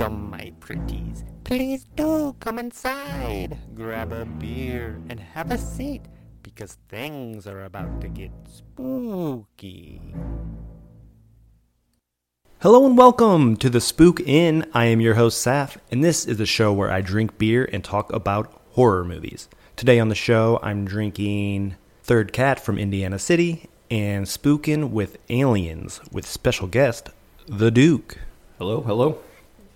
Welcome, my pretties. Please do come inside. Grab a beer and have a seat because things are about to get spooky. Hello and welcome to the Spook Inn. I am your host, Saf, and this is the show where I drink beer and talk about horror movies. Today on the show, I'm drinking Third Cat from Indiana City and Spookin' with Aliens with special guest, The Duke. Hello, hello.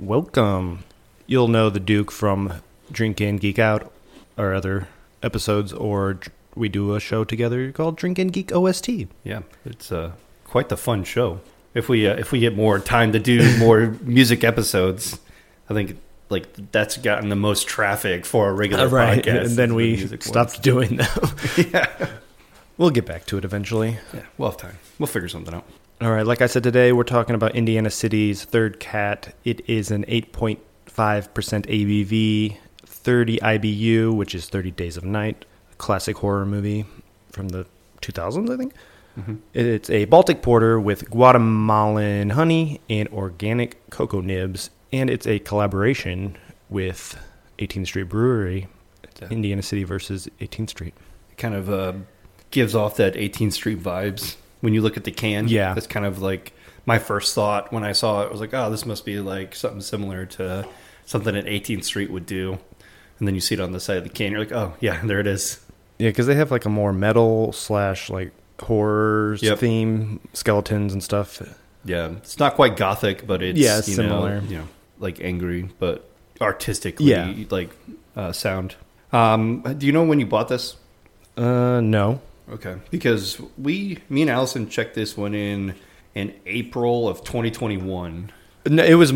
Welcome. You'll know The Duke from Drink In, Geek Out, our other episodes, or we do a show together called Drink In Geek OST. Yeah, it's uh, quite the fun show. If we uh, if we get more time to do more music episodes, I think like that's gotten the most traffic for a regular podcast. and then we music stopped doing them. yeah, we'll get back to it eventually. yeah, we'll have time. We'll figure something out. All right, like I said today, we're talking about Indiana City's Third Cat. It is an 8.5% ABV, 30 IBU, which is 30 Days of Night, a classic horror movie from the 2000s, I think. It's a Baltic porter with Guatemalan honey and organic cocoa nibs, and it's a collaboration with 18th Street Brewery, Indiana City versus 18th Street. It kind of uh, gives off that 18th Street vibes when you look at the can. Yeah. that's kind of like my first thought when I saw it. I was like, oh, this must be like something similar to something that 18th Street would do. And then you see it on the side of the can. You're like, oh, yeah, there it is. Yeah, because they have like a more metal slash like horror Yep. theme, skeletons and stuff. Yeah, it's not quite gothic, but it's Yeah, it's you similar. Know, you know, like angry, but artistically, Yeah. like uh, sound. Um, do you know when you bought this? Uh, no. Okay, because we, me and Allison checked this one in in April of 2021. no it was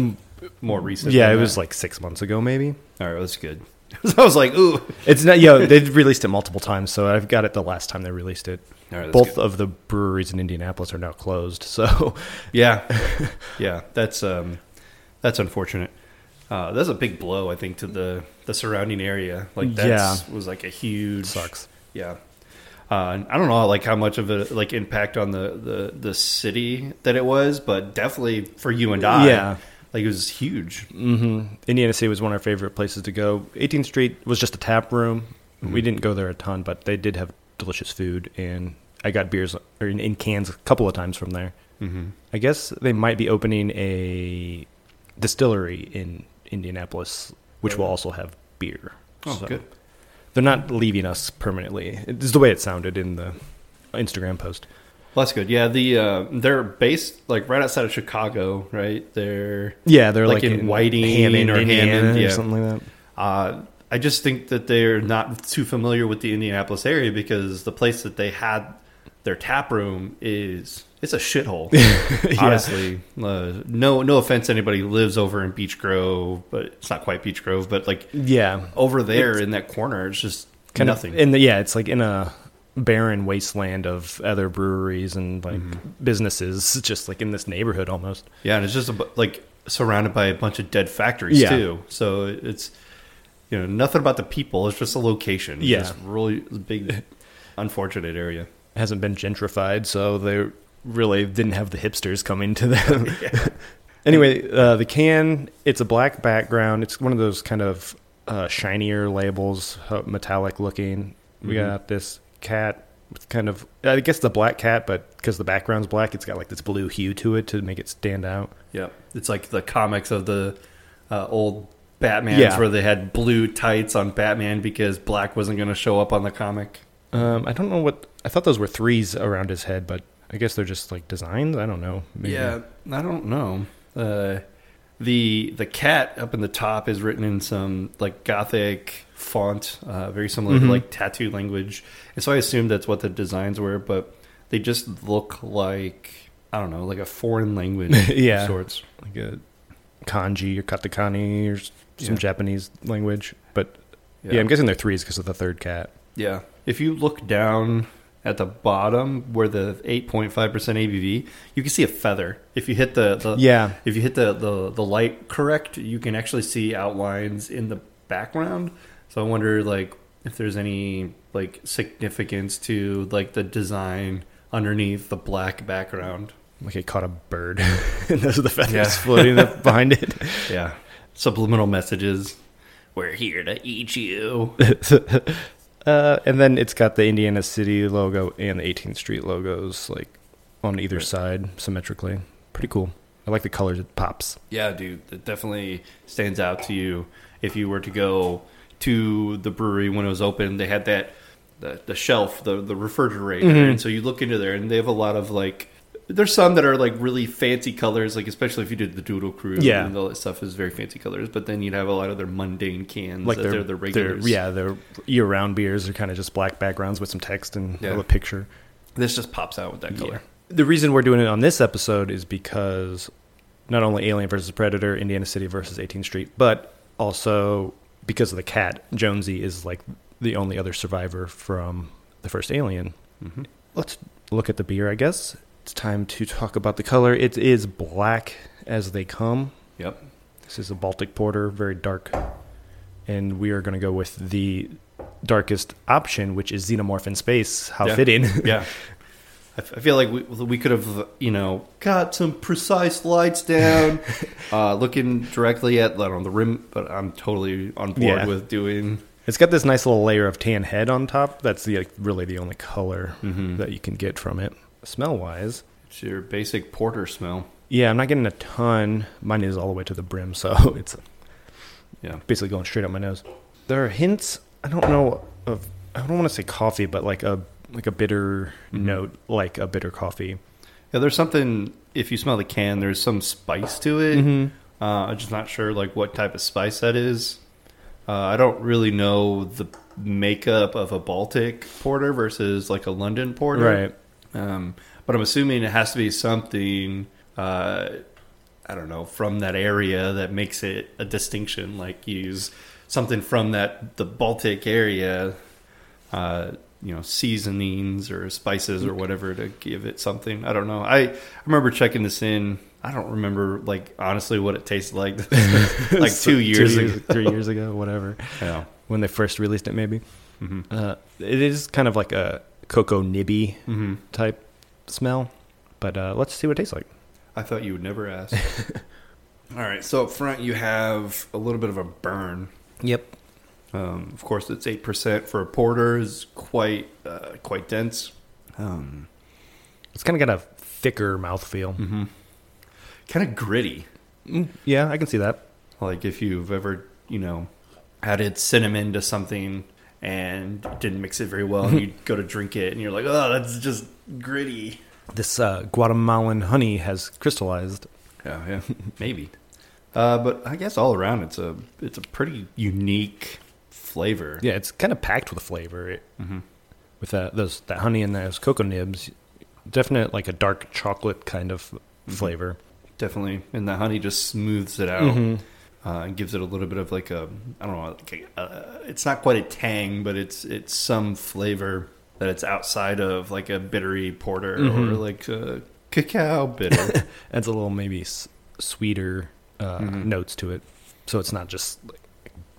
More recent. yeah, it than was like six months ago, maybe. all right. That's good. I was like, ooh. It's not. Yeah, they've released it multiple times, so I've got it the last time they released it. All right, Both good. of the breweries in Indianapolis are now closed, so Yeah, yeah. That's um, that's unfortunate. Uh, that's a big blow, I think, to the the surrounding area. Like that Yeah. was like a huge sucks. Yeah. Uh, I don't know, like how much of a like impact on the, the, the city that it was, but definitely for you and I, Yeah. like it was huge. hmm Indiana City was one of our favorite places to go. 18th Street was just a tap room. Mm-hmm. We didn't go there a ton, but they did have delicious food, and I got beers or in, in cans a couple of times from there. Mm-hmm. I guess they might be opening a distillery in Indianapolis, which will also have beer. Oh, So good. They're not leaving us permanently. It's the way it sounded in the Instagram post. Well, that's good. Yeah, the uh, they're based like right outside of Chicago, right? They're Yeah, they're Like like, in Whiting Hammond, or Indiana, Hammond, or yeah. something like that. Uh, I just think that they're not too familiar with the Indianapolis area because the place that they had their tap room is it's a shithole. Honestly, uh, no no offense to anybody who lives over in Beech Grove, but it's not quite Beech Grove, but like Yeah, over there in that corner, it's just kind nothing. of. And the, yeah, it's like in a barren wasteland of other breweries and like Mm-hmm. businesses, just like in this neighborhood almost. yeah, and it's just a, like surrounded by a bunch of dead factories Yeah. too. So it's you know nothing about the people. It's just a location. It's Yeah. really big, unfortunate area. Hasn't been gentrified, so they really didn't have the hipsters coming to them. anyway, uh, the can it's a black background. It's one of those kind of uh, shinier labels, uh, metallic looking. We Mhm. got this cat. with kind of, I guess the black cat, but because the background's black, it's got like this blue hue to it to make it stand out. Yeah, it's like the comics of the uh, old Batmans Yeah. where they had blue tights on Batman because black wasn't going to show up on the comic. Um, I don't know what I thought those were threes around his head, but I guess they're just like designs. I don't know. Maybe. Yeah, I don't know. Uh, the the cat up in the top is written in some like gothic font, uh, very similar Mhm. to like tattoo language, and so I assumed that's what the designs were, but they just look like I don't know, like a foreign language Yeah. of sorts. like a kanji or katakani or some Yeah. Japanese language. But yeah, I'm guessing they're threes because of the third cat. Yeah. If you look down at the bottom where the 8.5% ABV, you can see a feather. If you hit the, the Yeah. if you hit the, the the light correct, you can actually see outlines in the background. So I wonder like if there's any like significance to like the design underneath the black background. Like it caught a bird, and those are the feathers Yeah. floating up behind it. Yeah. subliminal messages. We're here to eat you. uh, and then it's got the Indiana City logo and the 18th Street logos like on either side symmetrically. Pretty cool. I like the colors. It pops. Yeah, dude, it definitely stands out to you. If you were to go to the brewery when it was open, they had that the, the shelf, the the refrigerator, Mhm. and so you look into there, and they have a lot of like. There's some that are like really fancy colors, like especially if you did the Doodle Crew, Yeah. and all that stuff is very fancy colors. But then you'd have a lot of their mundane cans, Like that their, they're the their yeah, their year-round beers are kind of just black backgrounds with some text and Yeah. a picture. this just pops out with that color. The reason we're doing it on this episode is because not only Alien versus Predator, Indiana City versus 18th Street, but also because of the cat, Jonesy is like the only other survivor from the first Alien. hmm Let's look at the beer, I guess. It's time to talk about the color. It is black as they come. Yep. This is a Baltic Porter, very dark. And we are going to go with the darkest option, which is Xenomorph in Space. How Yeah. fitting. Yeah. I feel like we, we could have, you know, got some precise lights down, uh, looking directly at, I don't know, the rim, but I'm totally on board Yeah. with doing. It's got this nice little layer of tan head on top. That's the like, really the only color Mhm. that you can get from it. Smell wise, It's your basic porter smell. yeah, I'm not getting a ton. Mine is all the way to the brim, so it's Yeah. basically going straight up my nose. There are hints. I don't know of. I don't want to say coffee, but like a like a bitter Mhm. note, like a bitter coffee. Yeah, there's something, if you smell the can, there's some spice to it. Mhm. Uh, I'm just not sure, like, what type of spice that is. Uh, I don't really know the makeup of a Baltic porter versus, like, a London porter. Right. Um, but I'm assuming it has to be something, uh, I don't know, from that area that makes it a distinction. Like use something from that the Baltic area, uh, you know, seasonings or spices or whatever to give it something. I don't know. I, I remember checking this in. I don't remember like honestly what it tasted like, like So- two years ago. three years ago, whatever. Yeah. When they first released it, maybe. hmm Uh, it is kind of like a cocoa nibby hmm type smell, but uh, let's see what it tastes like. I thought you would never ask. All right, so up front you have a little bit of a burn. Yep. Um, of course, it's eight percent for a porter is quite uh, quite dense. Um, It's kind of got a thicker mouthfeel. mm-hmm. Kind of gritty. Mm, yeah, I can see that. Like if you've ever you know added cinnamon to something and didn't mix it very well, and you go to drink it, and you're like, oh, that's just gritty. This uh, Guatemalan honey has crystallized. Yeah, yeah, maybe. Uh, but I guess all around, it's a it's a pretty unique flavor. Yeah, it's kind of packed with flavor. It, hmm with that those that honey and those cocoa nibs, definite like a dark chocolate kind of flavor. definitely. And the honey just smooths it out. Mhm. Uh, and gives it a little bit of like a I don't know, like a, uh, it's not quite a tang, but it's it's some flavor that it's outside of like a bittery porter or Mhm. like a cacao bitter. Adds a little maybe s- sweeter uh, Mhm. notes to it, so it's not just like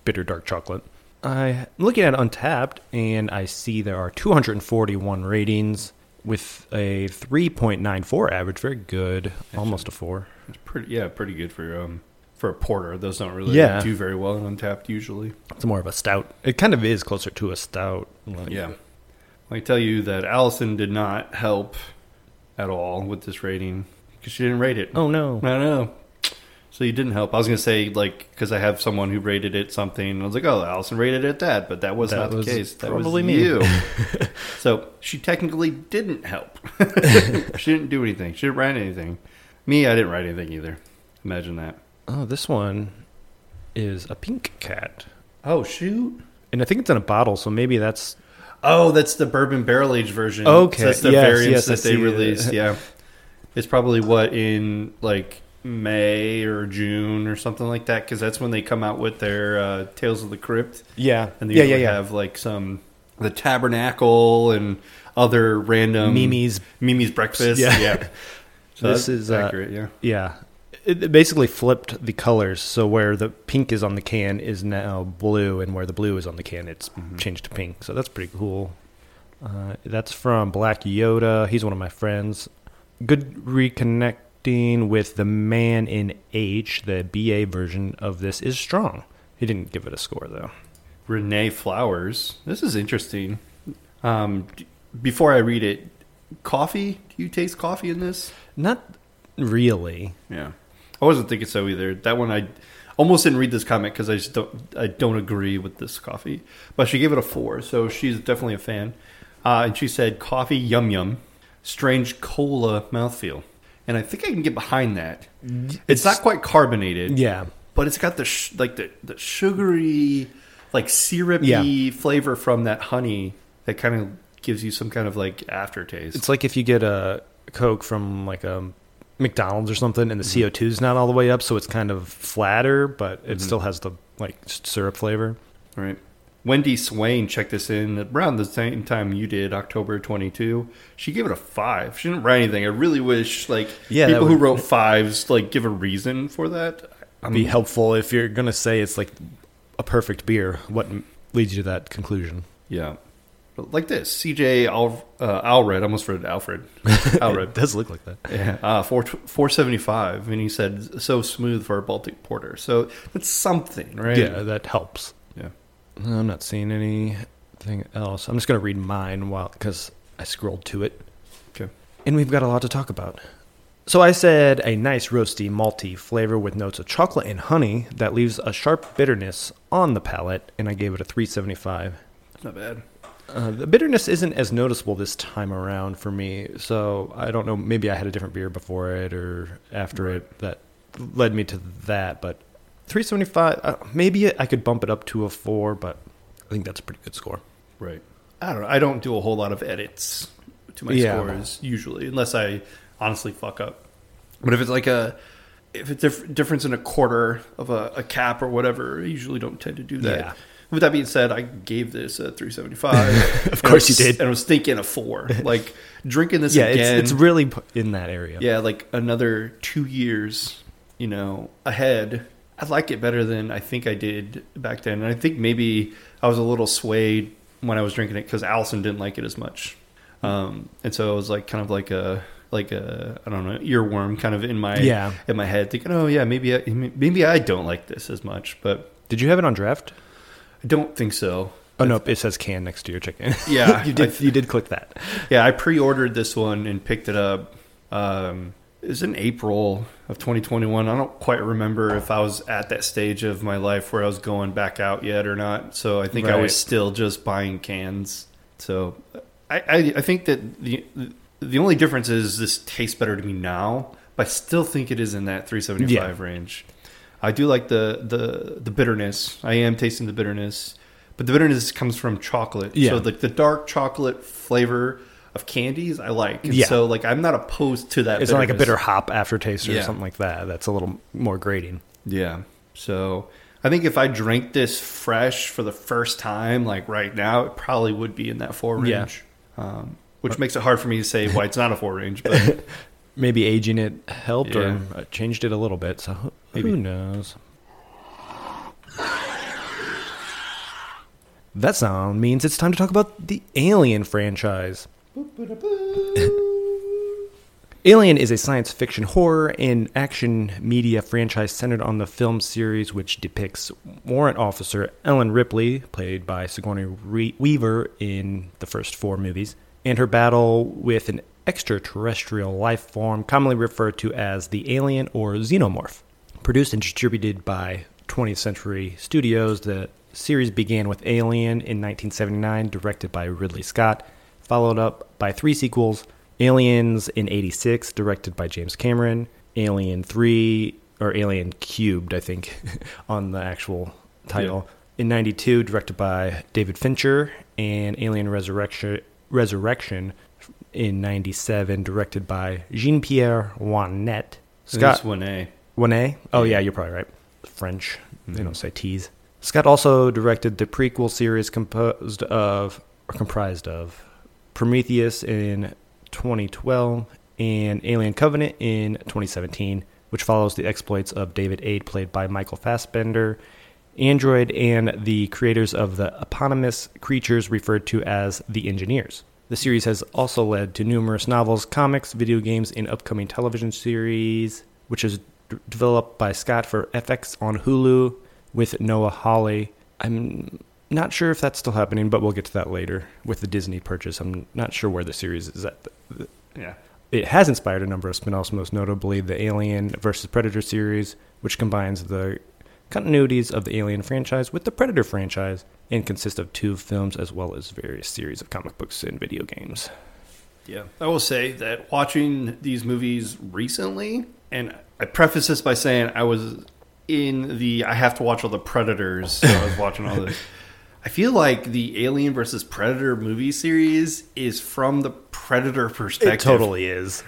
bitter dark chocolate. I'm looking at Untappd, and I see there are 241 ratings with a 3.94 average. Very good, almost a four. it's pretty yeah, pretty good for um for a porter. Those don't really Yeah. do very well in Untappd usually. It's more of a stout. It kind of is closer to a stout. like- Yeah. I tell you that Allison did not help at all with this rating because she didn't rate it. Oh no. I know. So you didn't help. I was gonna say like because I have someone who rated it something. And I was like, oh, Allison rated it that, but that was That not was the case. That probably was me. you. so she technically didn't help. she didn't do anything. She didn't write anything. Me, I didn't write anything either. Imagine that. Oh, this one is a pink cat, Oh shoot. and I think it's in a bottle, so maybe that's Oh, that's the bourbon barrel aged version. Okay. So that's the Yes, variants yes, I that they released. that. Yeah, it's probably what in like May or June or something like that because that's when they come out with their uh, Tales of the Crypt, yeah, and they yeah, yeah, yeah. have like some the Tabernacle and other random Mimi's, Mimi's breakfast. Yeah. Yeah, so This is, uh, accurate. yeah, yeah. It basically flipped the colors, so where the pink is on the can is now blue, and where the blue is on the can, it's Mhm. changed to pink. So that's pretty cool. Uh, that's from Black Yoda. He's one of my friends. Good reconnecting with the man in H, the BA version of this, is strong. He didn't give it a score though. Renee Flowers. This is interesting. Um, before I read it, coffee. Do you taste coffee in this? Not really. Yeah, I wasn't thinking so either. That one I almost didn't read this comment because I just don't I don't agree with this coffee. But she gave it a four, so she's definitely a fan. Uh, and she said coffee yum yum, strange cola mouthfeel, and I think I can get behind that. It's, not quite carbonated, Yeah. but it's got the sh- like the the sugary, like syrupy Yeah. flavor from that honey that kind of gives you some kind of like aftertaste. It's like if you get a Coke from like a McDonald's or something, and the mm-hmm. CO two is not all the way up, so it's kind of flatter, but it mm-hmm. still has the like syrup flavor. Right. Wendy Swain checked this in around the same time you did, October 22. She gave it a five. She didn't write anything. I really wish, like, Yeah, people who wrote fives, like, give a reason for that. I'm, Be helpful if you're gonna say it's like a perfect beer. What leads you to that conclusion? Yeah. Like this, CJ Al, uh, Alred, I almost read Alfred. Alred. does look like that. yeah. Uh, four, 475. And he said, so smooth for a Baltic Porter. So that's something, right? Yeah, that helps. Yeah. I'm not seeing anything else. I'm just gonna read mine while because I scrolled to it. Okay. and we've got a lot to talk about. So I said a nice roasty, malty flavor with notes of chocolate and honey that leaves a sharp bitterness on the palate, and I gave it a 375. It's not bad. Uh, the bitterness isn't as noticeable this time around for me, so I don't know. Maybe I had a different beer before it or after it that led me to that. But 375, uh, maybe I could bump it up to a four, but I think that's a pretty good score. Right. I don't know. I don't do a whole lot of edits to my Yeah. scores usually, unless I honestly fuck up. But if it's like a if it's a difference in a quarter of a, a cap or whatever, I usually don't tend to do that. Yeah. With that being said, I gave this a 375. Of course you was- did. And I was thinking a four. Like drinking this Yeah, again. it's, it's really in that area. yeah, like another two years, you know, ahead. I like it better than I think I did back then. And I think maybe I was a little swayed when I was drinking it because Allison didn't like it as much. Um, and so it was like kind of like a like a I don't know earworm kind of in my Yeah. in my head thinking oh yeah maybe I, maybe I don't like this as much but Did you have it on draft? I don't think so. Oh no, it says can next to your chicken. Yeah, you did. I- you did click that. Yeah, I pre-ordered this one and picked it up. Um, it was in April of 2021. I don't quite remember if I was at that stage of my life where I was going back out yet or not. So I think I was still just buying cans. So I, I, I think that the the only difference is this tastes better to me now, but I still think it is in that 375 range. I do like the, the the bitterness. I am tasting the bitterness, but the bitterness comes from chocolate. Yeah. So the, the dark chocolate flavor of candies I like. And Yeah. So like I'm not opposed to that. It's not like a bitter hop aftertaste or Yeah. something like that. That's a little more grating. Yeah. So I think if I drank this fresh for the first time, like right now, it probably would be in that four Yeah. range. Um, which makes it hard for me to say why it's not a four range, but Maybe aging it helped Yeah. or uh, changed it a little bit. So Maybe. who knows? That sound means it's time to talk about the Alien franchise. Alien is a science fiction horror and action media franchise centered on the film series which depicts warrant officer Ellen Ripley, played by Sigourney Weaver in the first four movies, and her battle with an extraterrestrial life form commonly referred to as the alien or xenomorph. Produced and distributed by 20th Century Studios, the series began with Alien in 1979, directed by Ridley Scott, followed up by three sequels Aliens in 86, directed by James Cameron, Alien 3, or Alien Cubed, I think, on the actual title. In 92, directed by David Fincher, and Alien Resurrection, Resurrection in 97, directed by Jean Pierre Wanette. Scott Scott one A. one A? Oh yeah, you're probably right. French. They mm-hmm. don't say T's. Scott also directed the prequel series composed of or comprised of Prometheus in 2012 and Alien Covenant in 2017, which follows the exploits of David 8, played by Michael Fassbender, Android, and the creators of the eponymous creatures referred to as the Engineers. The series has also led to numerous novels, comics, video games, and upcoming television series, which is d- developed by Scott for FX on Hulu with Noah Hawley. I'm not sure if that's still happening, but we'll get to that later with the Disney purchase. I'm not sure where the series is at. Yeah. It has inspired a number of spin offs, most notably the Alien vs. Predator series, which combines the continuities of the Alien franchise with the Predator franchise and consists of two films as well as various series of comic books and video games. Yeah. I will say that watching these movies recently, and I preface this by saying I was in the I have to watch all the Predators, so I was watching all this. I feel like the Alien versus Predator movie series is from the Predator perspective. It totally is.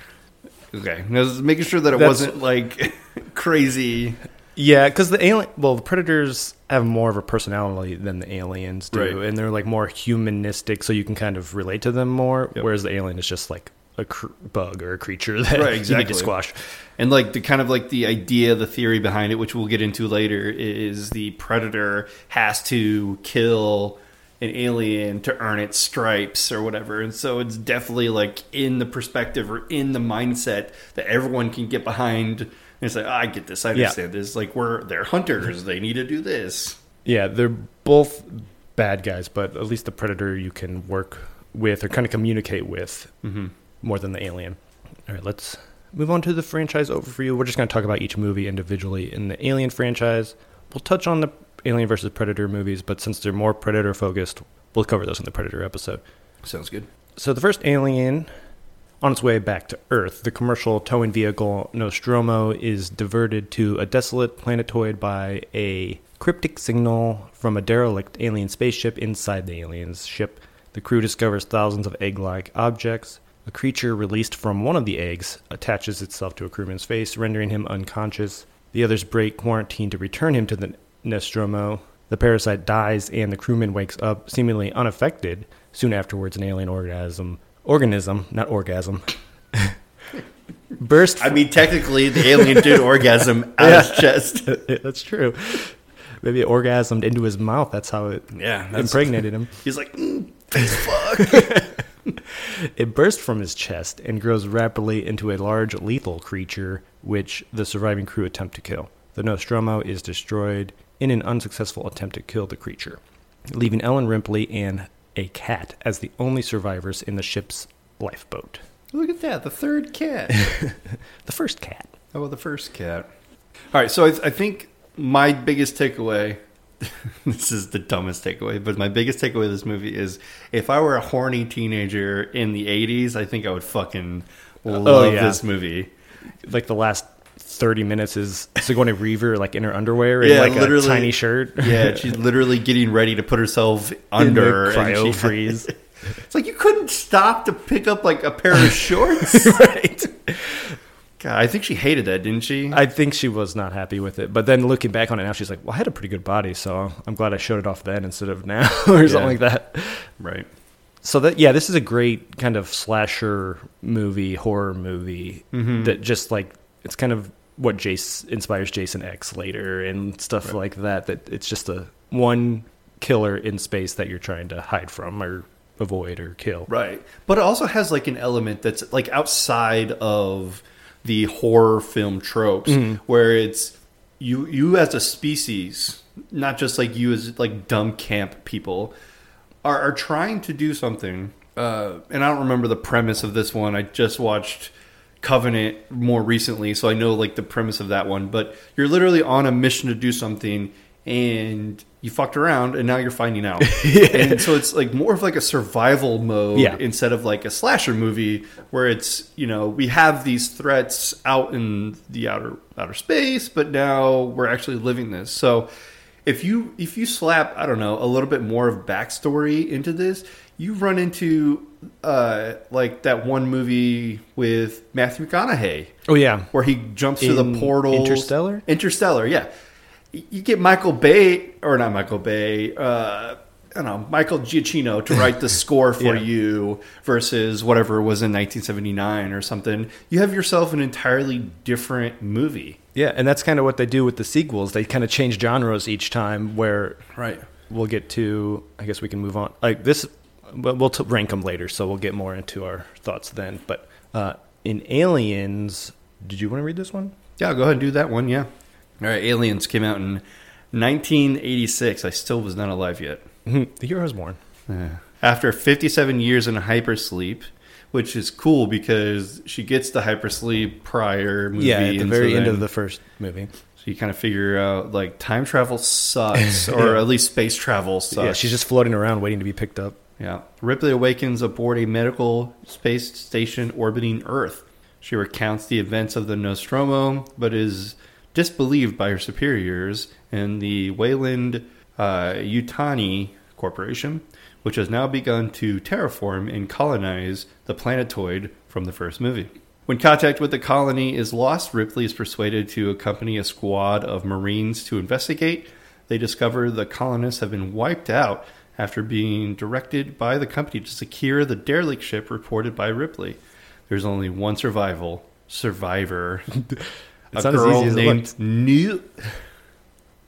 Okay. I was making sure that it That's- wasn't like crazy. Yeah, because the alien, well, the predators have more of a personality than the aliens do, Right. and they're like more humanistic, so you can kind of relate to them more. Yep. Whereas the alien is just like a cr- bug or a creature that Right, you need exactly. to squash. And like the kind of like the idea, the theory behind it, which we'll get into later, is the predator has to kill an alien to earn its stripes or whatever. And so it's definitely like in the perspective or in the mindset that everyone can get behind. And it's like, "Ah, I get this, I Yeah. understand this. Like we're they're hunters, they need to do this. Yeah, they're both bad guys, but at least the predator you can work with or kind of communicate with Mm-hmm. More than the alien. All right, let's move on to the franchise overview. We're just going to talk about each movie individually. In the Alien franchise, we'll touch on the Alien versus Predator movies, but since they're more Predator focused, we'll cover those in the Predator episode. Sounds good. So the first Alien, on its way back to Earth, the commercial towing vehicle Nostromo is diverted to a desolate planetoid by a cryptic signal from a derelict alien spaceship inside the alien's ship. The crew discovers thousands of egg-like objects. A creature released from one of the eggs attaches itself to a crewman's face, rendering him unconscious. The others break quarantine to return him to the Nostromo. The parasite dies, and the crewman wakes up seemingly unaffected. Soon afterwards, an alien organism, organism, not orgasm, burst. I mean, technically, the alien did orgasm out of his chest. That's true. Maybe it orgasmed into his mouth. That's how it Yeah, that's- impregnated him. He's like, mm, fuck. It bursts from his chest and grows rapidly into a large lethal creature, which the surviving crew attempt to kill. The Nostromo is destroyed in an unsuccessful attempt to kill the creature, leaving Ellen Ripley and a cat as the only survivors in the ship's lifeboat. Look at that, the third cat. The first cat. Oh, the first cat. All right, so I, I think my biggest takeaway. this is the dumbest takeaway, but my biggest takeaway of this movie is if I were a horny teenager in the '80s, I think I would fucking oh, love Oh, yeah. this movie. Like the last 30 minutes is Sigourney Weaver like in her underwear and Yeah, like a tiny shirt. Yeah, she's literally getting ready to put herself under in cryo she- freeze. It's like you couldn't stop to pick up like a pair of shorts. right. God, I think she hated that, didn't she? I think she was not happy with it. But then looking back on it now, she's like, well, I had a pretty good body, so I'm glad I showed it off then instead of now or something like that. right. So that yeah, this is a great kind of slasher movie, horror movie Mm-hmm. that just like it's kind of what Jace inspires Jason X later and stuff like that. That it's just a one killer in space that you're trying to hide from or avoid or kill. Right. But it also has like an element that's like outside of the horror film tropes where it's you you as a species, not just like you as like dumb camp people, are, are trying to do something. Uh, and I don't remember the premise of this one. I just watched Covenant more recently, so I know like the premise of that one. But you're literally on a mission to do something, and you fucked around, and now you're finding out. And so it's like more of like a survival mode Yeah. instead of like a slasher movie where it's you know we have these threats out in the outer outer space, but now we're actually living this. So if you if you slap I don't know a little bit more of backstory into this, you run into uh like that one movie with Matthew McConaughey Oh yeah. where he jumps through the portal. Interstellar? Interstellar, yeah. You get Michael Bay or not Michael Bay. Uh, I don't know Michael Giacchino to write the score for Yeah. you versus whatever it was in 1979 or something. You have yourself an entirely different movie. Yeah, and that's kind of what they do with the sequels. They kind of change genres each time where Right. we'll get to i guess we can move on like this we'll t- rank them later, so we'll get more into our thoughts then. But uh, in Aliens, did you want to read this one? Yeah, go ahead and do that one. Yeah. All right. Aliens came out in 1986. I still was not alive yet. Mm-hmm. the year I was born. Yeah. After 57 years in hypersleep, which is cool because she gets the hypersleep prior movie. yeah, at the very so end of the first movie. So you kind of figure out like time travel sucks, or at least space travel sucks. Yeah, she's just floating around waiting to be picked up. Yeah. Ripley awakens aboard a medical space station orbiting Earth. She recounts the events of the Nostromo, but is disbelieved by her superiors and the Weyland uh, Yutani Corporation, which has now begun to terraform and colonize the planetoid from the first movie. When contact with the colony is lost, Ripley is persuaded to accompany a squad of Marines to investigate. They discover the colonists have been wiped out after being directed by the company to secure the derelict ship reported by Ripley. There's only one survival survivor. It's a not as girl easy as it named. Newt.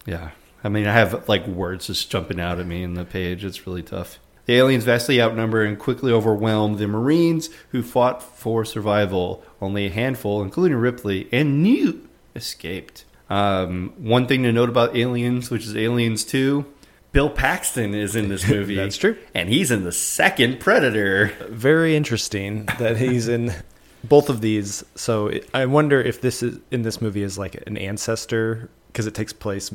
Yeah, I mean, I have like words just jumping out at me in the page. It's really tough. The aliens vastly outnumber and quickly overwhelm the Marines who fought for survival. Only a handful, including Ripley and Newt, escaped. Um, one thing to note about Aliens, which is Aliens 2, Bill Paxton is in this movie. That's true. And he's in the second Predator. Very interesting that he's in both of these. So it, I wonder if this is in this movie is like an ancestor because it takes place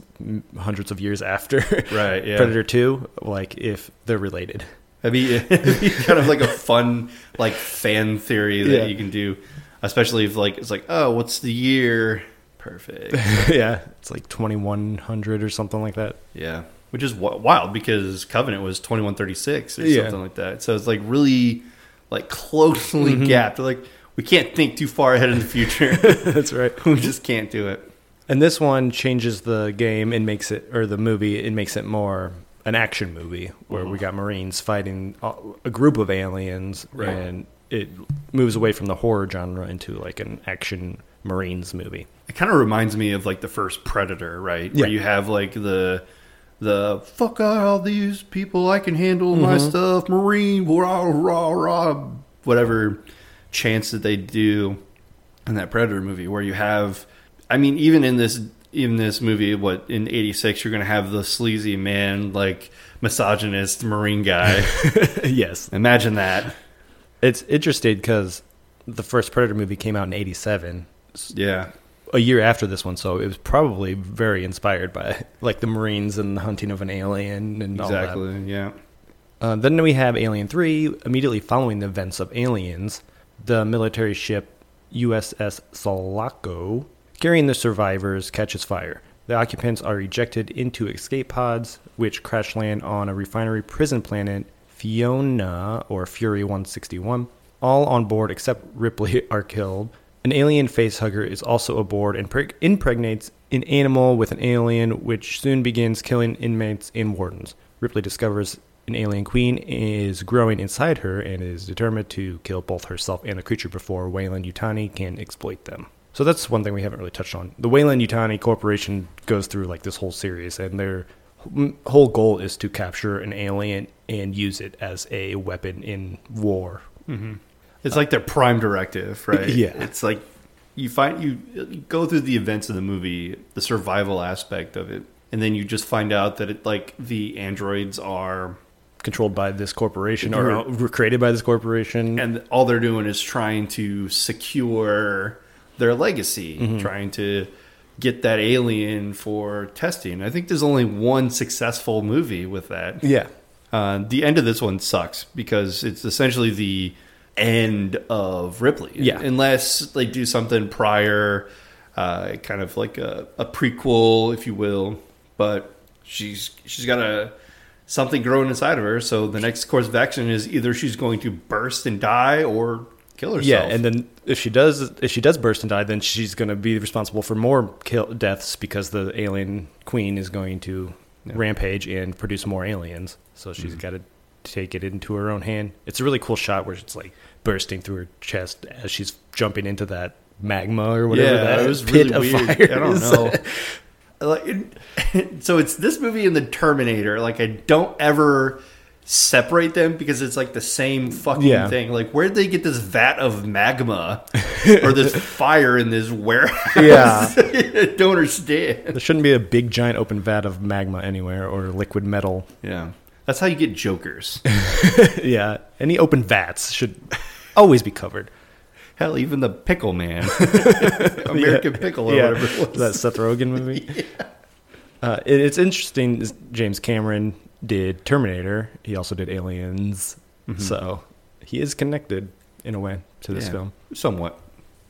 hundreds of years after Right, yeah. Predator Two. Like if they're related. It'd be, it'd be kind of like a fun like fan theory that Yeah. you can do, especially if like it's like, oh, what's the year? Perfect. yeah, it's like twenty one hundred or something like that. yeah, which is wild because Covenant was twenty one thirty six or Yeah. something like that. So it's like really like closely Mm-hmm. gapped. Like we can't think too far ahead in the future. That's right. we just can't do it. And this one changes the game and makes it, or the movie, it makes it more an action movie where we got Marines fighting a group of aliens, Right. and it moves away from the horror genre into like an action Marines movie. It kind of reminds me of like the first Predator, right? Yeah. Where you have like the the fuck out all these people, I can handle my Mm-hmm. stuff, Marine, rah rah rah, whatever chance that they do in that Predator movie, where you have, I mean, even in this in this movie, what in '86 you're gonna have the sleazy man, like misogynist Marine guy. yes, Imagine that. it's interesting because the first Predator movie came out in '87, Yeah. a year after this one, so it was probably very inspired by like the Marines and the hunting of an alien and all that. Exactly. Yeah. Uh, then we have Alien 3. Immediately following the events of Aliens, the military ship USS Sulaco, carrying the survivors, catches fire. The occupants are ejected into escape pods, which crash land on a refinery prison planet, Fiona, or Fury 161. All on board except Ripley are killed. An alien facehugger is also aboard and preg- impregnates an animal with an alien, which soon begins killing inmates and wardens. Ripley discovers an alien queen is growing inside her and is determined to kill both herself and the creature before Weyland Yutani can exploit them. So that's one thing we haven't really touched on. The Weyland Yutani Corporation goes through like this whole series, and their whole goal is to capture an alien and use it as a weapon in war. Mm-hmm. Uh, it's like their prime directive, right? Yeah. It's like you find you, you go through the events of the movie, the survival aspect of it, and then you just find out that it like the androids are Controlled by this corporation or were created by this corporation. and all they're doing is trying to secure their legacy, Mm-hmm. trying to get that alien for testing. I think there's only one successful movie with that. yeah. Uh, the end of this one sucks because it's essentially the end of Ripley. Yeah. Unless they do something prior, uh, kind of like a, a prequel, if you will. But she's she's got a something growing inside of her. So the next course of action is either she's going to burst and die or kill herself. Yeah, and then if she does, if she does burst and die, then she's going to be responsible for more kill deaths because the alien queen is going to Yeah. rampage and produce more aliens. So she's mm-hmm. got to take it into her own hand. It's a really cool shot where it's like bursting through her chest as she's jumping into that magma or whatever yeah, that it was pit really of weird. fire I don't know. like, so it's this movie and the Terminator. Like I don't ever separate them because it's like the same fucking Yeah. thing. Like, where did they get this vat of magma or this fire in this warehouse? Yeah. I don't understand. There shouldn't be a big giant open vat of magma anywhere or liquid metal. Yeah, that's how you get jokers. yeah, any open vats should always be covered. Hell, even the pickle man, American pickle or whatever it was. that Seth Rogen movie. uh, it, it's interesting. James Cameron did Terminator. He also did Aliens. So he is connected in a way to this Yeah, film. somewhat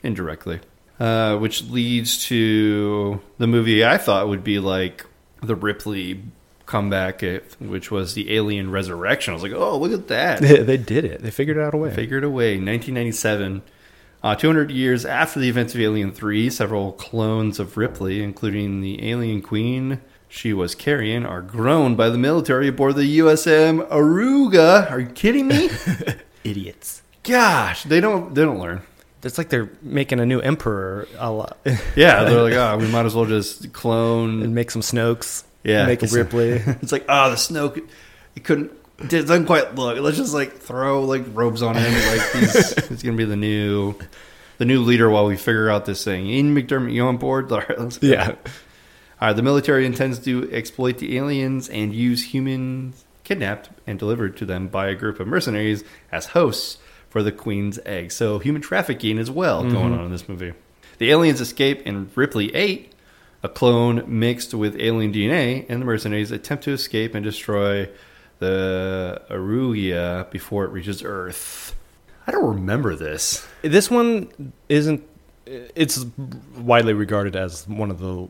indirectly, uh, which leads to the movie I thought would be like the Ripley comeback, if- which was the Alien Resurrection. I was like, oh, look at that. They, did it. They figured it out a way. Figured it away. 1997. Uh, 200 years after the events of Alien 3, several clones of Ripley, including the Alien Queen she was carrying, are grown by the military aboard the USM Auriga. Are you kidding me? Idiots. Gosh, they don't they don't learn. It's like they're making a new emperor a lot. Yeah, they're like, oh, we might as well just clone and make some Snokes. Yeah, Make a Ripley. It's like, oh, the Snoke, it couldn't, doesn't quite look. Let's just like throw like robes on him. Like he's, he's gonna be the new, the new leader while we figure out this thing. Ian McDiarmid, you on board? All right, yeah. All right, the military intends to exploit the aliens and use humans kidnapped and delivered to them by a group of mercenaries as hosts for the Queen's egg. So human trafficking as well going mm-hmm. on in this movie. The aliens escape and Ripley ate a clone mixed with alien DNA, and the mercenaries attempt to escape and destroy the Auriga before it reaches Earth. I don't remember this. This one isn't. It's widely regarded as one of the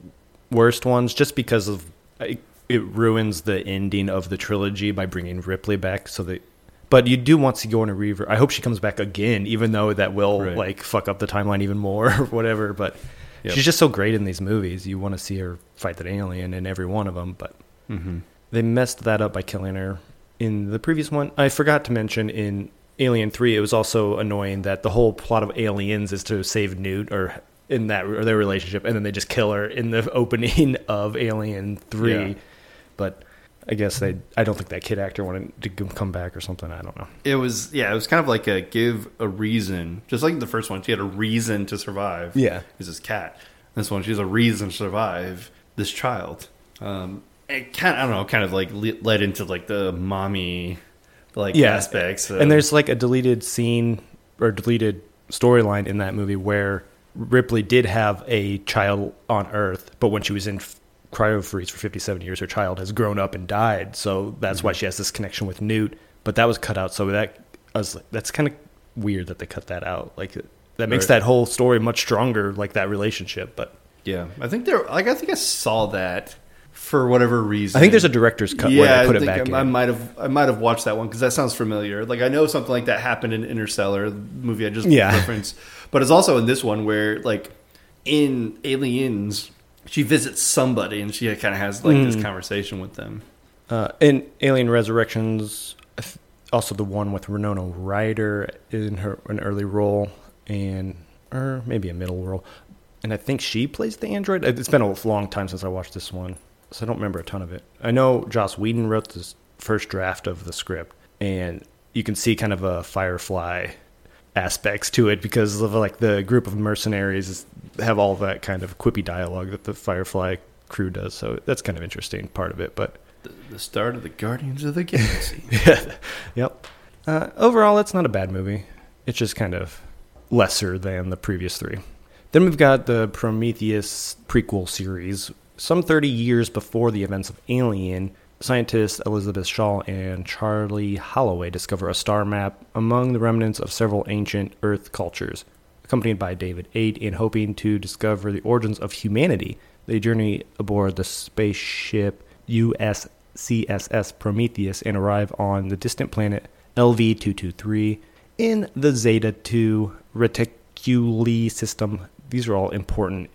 worst ones, just because of it, it ruins the ending of the trilogy by bringing Ripley back. So that, but you do want Sigourney Weaver. I hope she comes back again, even though that will Right. like fuck up the timeline even more or whatever. But Yep. she's just so great in these movies. You want to see her fight that alien in every one of them, but mm-hmm. They messed that up by killing her in the previous one. I forgot to mention in Alien Three, it was also annoying that the whole plot of Aliens is to save Newt or in that or their relationship, and then they just kill her in the opening of Alien Three. Yeah. But I guess they. I don't think that kid actor wanted to come back or something. I don't know. It was yeah, it was kind of like a give a reason, just like the first one. She had a reason to survive. Yeah. is this cat. This one, she has a reason to survive this child. Um, it kind I don't know, kind of like led into like the mommy like Yeah. aspects. and there's like a deleted scene or deleted storyline in that movie where Ripley did have a child on Earth, but when she was in f- cryo freeze for 57 years, her child has grown up and died. So that's why mm-hmm. she has this connection with Newt. But that was cut out. So that was like, that's kind of weird that they cut that out. Like that makes Right. that whole story much stronger, like that relationship. But yeah, I think there like I think I saw that for whatever reason. I think there's a director's cut where yeah, they put I it back I, I might have I might have watched that one because that sounds familiar. Like I know something like that happened in Interstellar, the movie I just Yeah. referenced, but it's also in this one where like in Aliens, she visits somebody and she kind of has like Mm. this conversation with them. Uh, in Alien Resurrections, also the one with Winona Ryder in her an early role, and or maybe a middle role, and I think she plays the android. It's been a long time since I watched this one, so I don't remember a ton of it. I know Joss Whedon wrote the first draft of the script, and you can see kind of a Firefly aspects to it because of like the group of mercenaries have all that kind of quippy dialogue that the Firefly crew does. So that's kind of interesting part of it, but. The, the start of the Guardians of the Galaxy. Yeah. yep. Uh, overall, it's not a bad movie. It's just kind of lesser than the previous three. Then we've got the Prometheus prequel series. Some 30 years before the events of Alien, scientists Elizabeth Shaw and Charlie Holloway discover a star map among the remnants of several ancient Earth cultures. Accompanied by David 8 in hoping to discover the origins of humanity, they journey aboard the spaceship USCSS Prometheus and arrive on the distant planet LV 223 in the Zeta 2 Reticuli system. These are all important,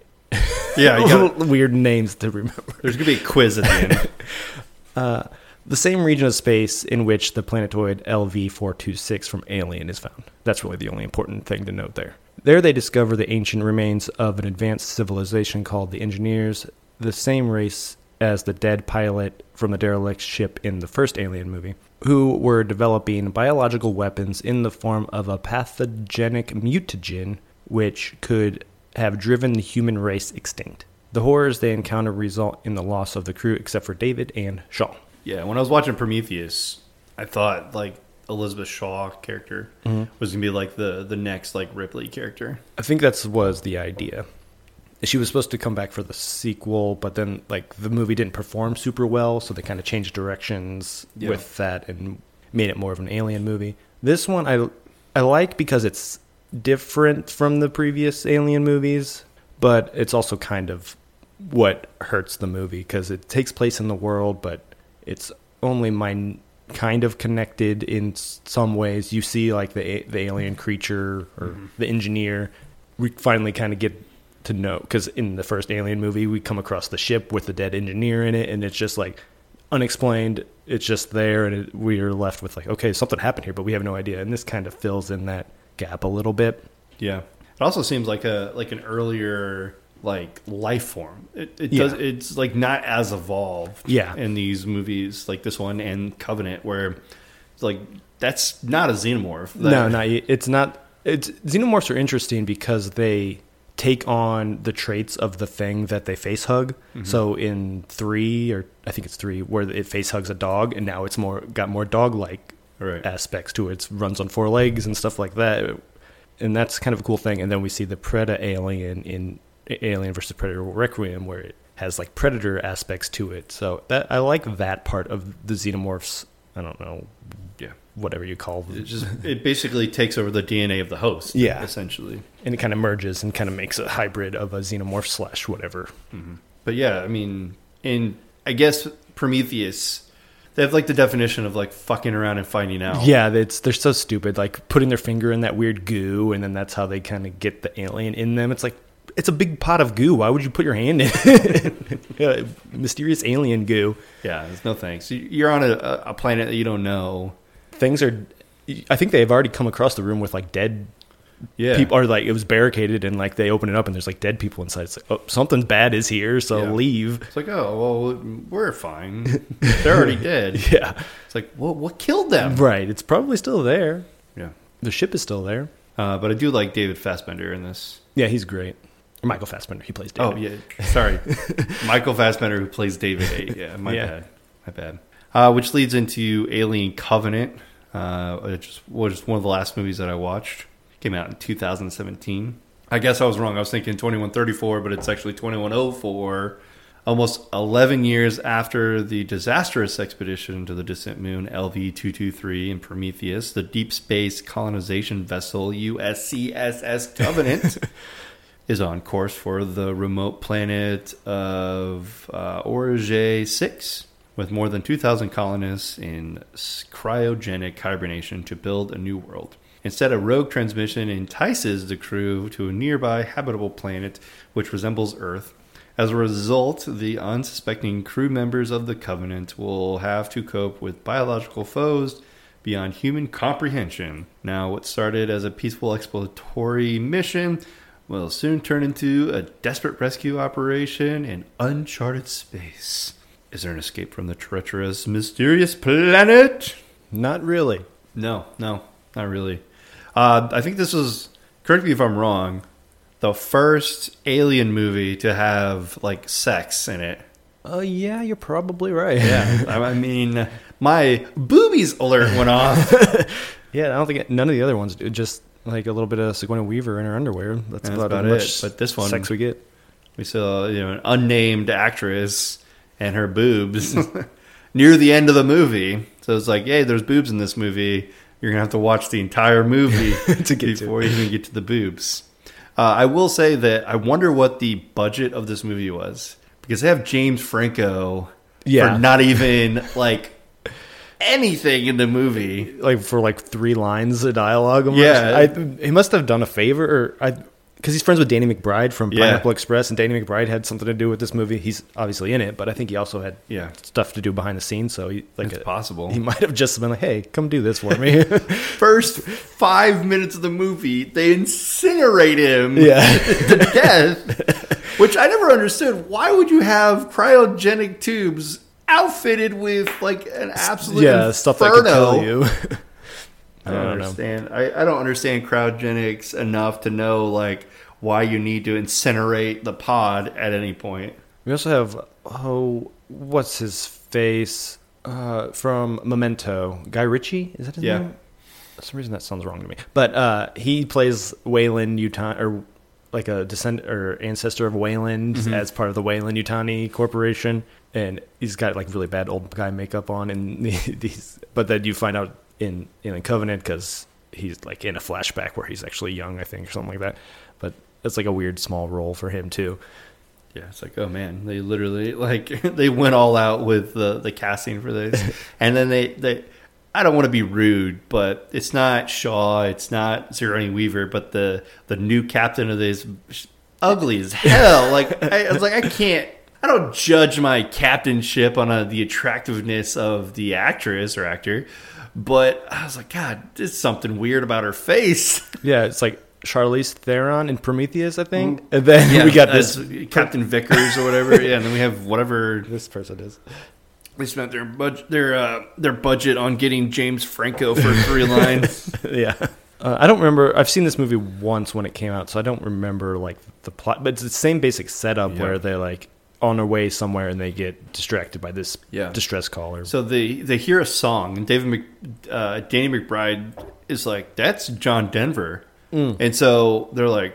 yeah, you got weird names to remember. there's gonna be a quiz at the end. Uh, the same region of space in which the planetoid LV 426 from Alien is found. That's really the only important thing to note there. There they discover the ancient remains of an advanced civilization called the Engineers. The same race as the dead pilot from the derelict ship in the first Alien movie, who were developing biological weapons in the form of a pathogenic mutagen which could have driven the human race extinct. The horrors they encounter result in the loss of the crew except for David and Shaw. Yeah, when I was watching Prometheus, I thought like Elizabeth Shaw character mm-hmm. was gonna be like the the next like Ripley character. I think that was the idea. She was supposed to come back for the sequel, but then like the movie didn't perform super well, so they kind of changed directions Yeah. with that and made it more of an alien movie. This one I I like because it's different from the previous alien movies, but it's also kind of what hurts the movie because it takes place in the world, but it's only min- kind of connected in some ways. You see like the the alien creature or mm-hmm. the engineer. We finally kind of get to know because in the first Alien movie, we come across the ship with the dead engineer in it, and it's just like unexplained. It's just there, and it, we are left with like, okay, something happened here, but we have no idea. And this kind of fills in that gap a little bit. Yeah, it also seems like a like an earlier like life form. It, it Yeah. does. It's like not as evolved. Yeah. in these movies like this one and Covenant, where it's like that's not a xenomorph. That- no, not it's not. It's xenomorphs are interesting because they take on the traits of the thing that they face hug. Mm-hmm. So in three or I think it's three, where it face hugs a dog, and now it's more got more dog like Right. aspects to it. It runs on four legs and stuff like that, and that's kind of a cool thing. And then we see the Predator alien in Alien versus Predator Requiem, where it has like predator aspects to it. So that I like that part of the xenomorphs. I don't know, Yeah. whatever you call them. It just it basically takes over the DNA of the host. Yeah. essentially. and it kind of merges and kind of makes a hybrid of a xenomorph slash whatever. Mm-hmm. But yeah, I mean, in I guess Prometheus, they have like the definition of like fucking around and finding out. Yeah, it's they're so stupid. Like putting their finger in that weird goo, and then that's how they kind of get the alien in them. It's like it's a big pot of goo. Why would you put your hand in? it? Mysterious alien goo. yeah. There's no thanks. You- You're on a, a planet that you don't know. Things are. I think they've already come across the room with like dead Yeah, people, are like it was barricaded, and like they open it up, and there's like dead people inside. It's like, oh, something bad is here, so Yeah. leave. It's like, oh well, we're fine. They're already dead. Yeah, It's like, well, what killed them? right. It's probably still there. Yeah, The ship is still there. uh, but I do like David Fassbender in this. Yeah, he's great. Or Michael Fassbender. He plays David. Oh yeah, sorry, Michael Fassbender who plays David. Eight. Yeah, my Yeah. bad, my bad. Uh, which leads into Alien Covenant, uh, which was one of the last movies that I watched. Came out in 2017. I guess I was wrong. I was thinking 2134, but it's actually 2104. Almost 11 years after the disastrous expedition to the distant moon LV 223 in Prometheus, the deep space colonization vessel USCSS Covenant is on course for the remote planet of uh, Origae 6 with more than 2,000 colonists in cryogenic hibernation to build a new world. Instead, a rogue transmission entices the crew to a nearby habitable planet which resembles Earth. As a result, the unsuspecting crew members of the Covenant will have to cope with biological foes beyond human comprehension. Now, what started as a peaceful exploratory mission will soon turn into a desperate rescue operation in uncharted space. Is there an escape from the treacherous, mysterious planet? Not really. No, no, not really. Uh, I think this was, correct me if I'm wrong, the first alien movie to have like sex in it. Oh, yeah, you're probably right. Yeah, I mean, my boobies alert went off. yeah, I don't think it, none of the other ones do. Just like a little bit of Sigourney Weaver in her underwear. That's, about, about it. But this one- sex we get. We saw, you know, an unnamed actress and her boobs near the end of the movie. So it's like, hey, there's boobs in this movie. You're gonna have to watch the entire movie To get to before you even get to the boobs. Uh, I will say that I wonder what the budget of this movie was because they have James Franco Yeah. for not even like anything in the movie. Like for like three lines of dialogue. almost. Yeah. I, he must have done a favor, or I, because he's friends with Danny McBride from Yeah. Pineapple Express, and Danny McBride had something to do with this movie. He's obviously in it, but I think he also had Yeah, stuff to do behind the scenes. So he like it's a- possible. He might have just been like, "Hey, come do this for me." First five minutes of the movie, they incinerate him yeah. to death. Which I never understood. Why would you have cryogenic tubes outfitted with like an absolute yeah, stuff that could kill you. I don't, understand. I, I don't understand cryogenics enough to know like why you need to incinerate the pod at any point. We also have oh, what's his face uh, from Memento? Guy Ritchie is that his Yeah. name? For some reason that sounds wrong to me. But uh, he plays Weyland Utah or like a descend or ancestor of Weyland as part of the Weyland Yutani Corporation, and he's got like really bad old guy makeup on, and these. But then you find out in in Covenant because he's like in a flashback where he's actually young, I think, or something like that. But it's like a weird small role for him too. Yeah, it's like, oh man, they literally like they went all out with the the casting for this, and then they they. I don't want to be rude, but it's not Shaw, it's not Sigourney Weaver, but the the new captain of this ugly as hell. Like I, I was like, I can't. I don't judge my captainship on a, the attractiveness of the actress or actor, but I was like, God, there's something weird about her face. Yeah, it's like Charlize Theron in Prometheus, I think. And then we got this. Captain Vickers or whatever. Yeah, and then we have whatever This person is. They spent their budget their uh, their budget on getting James Franco for three lines. yeah. Uh, I don't remember. I've seen this movie once when it came out, so I don't remember like the plot. But it's the same basic setup Yeah. where they're like on their way somewhere and they get distracted by this Yeah. distress call. Or so they they hear a song, and David Mc, uh, Danny McBride is like, "That's John Denver," and so they're like,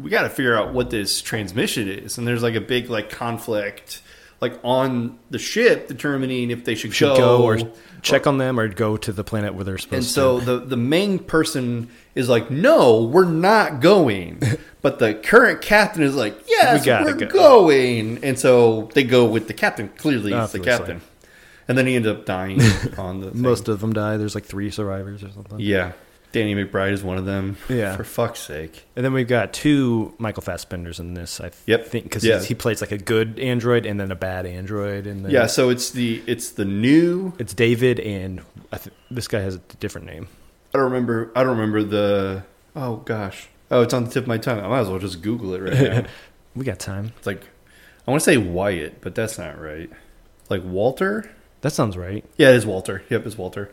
"We got to figure out what this transmission is." And there's like a big like conflict, like on the ship, determining if they should, should go, or check on them or go to the planet where they're supposed to And so to. the the main person is like, "No, we're not going." But the current captain is like, "Yes, We we're go." going." And so they go with the captain. Clearly, it's the captain. And then he ended up dying on the. Most of them die. There's like three survivors or something. Yeah, Danny McBride is one of them. Yeah. for fuck's sake. And then we've got two Michael Fassbenders in this. I Yep. think because Yeah. he plays like a good android and then a bad android. And then Yeah, so it's the it's the new. it's David and I th- this guy has a different name. I don't remember. I don't remember the. Oh gosh. Oh, it's on the tip of my tongue. I might as well just Google it right now. We got time. it's like I want to say Wyatt, but that's not right. Like Walter. That sounds right. Yeah, it is Walter. Yep, it's Walter.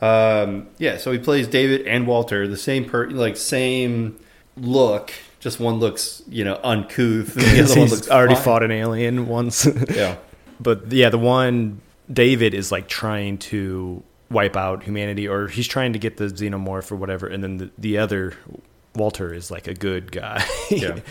Um, yeah, so he plays David and Walter, the same per like same look. Just one looks, you know, uncouth. The other one looks already fine. fought an alien once. Yeah, but yeah, the one David is like trying to wipe out humanity, or he's trying to get the xenomorph or whatever, and then the, the other Walter is like a good guy. yeah.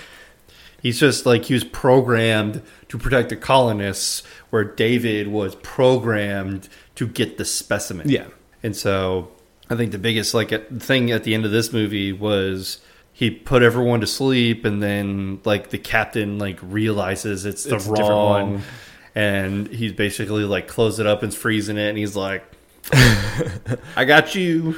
He's just like he was programmed to protect the colonists, where David was programmed to get the specimen. Yeah. And so I think the biggest like thing at the end of this movie was he put everyone to sleep, and then like the captain like realizes it's the It's wrong, one. and he's basically like closed it up and freezing it, and he's like, "I got you,"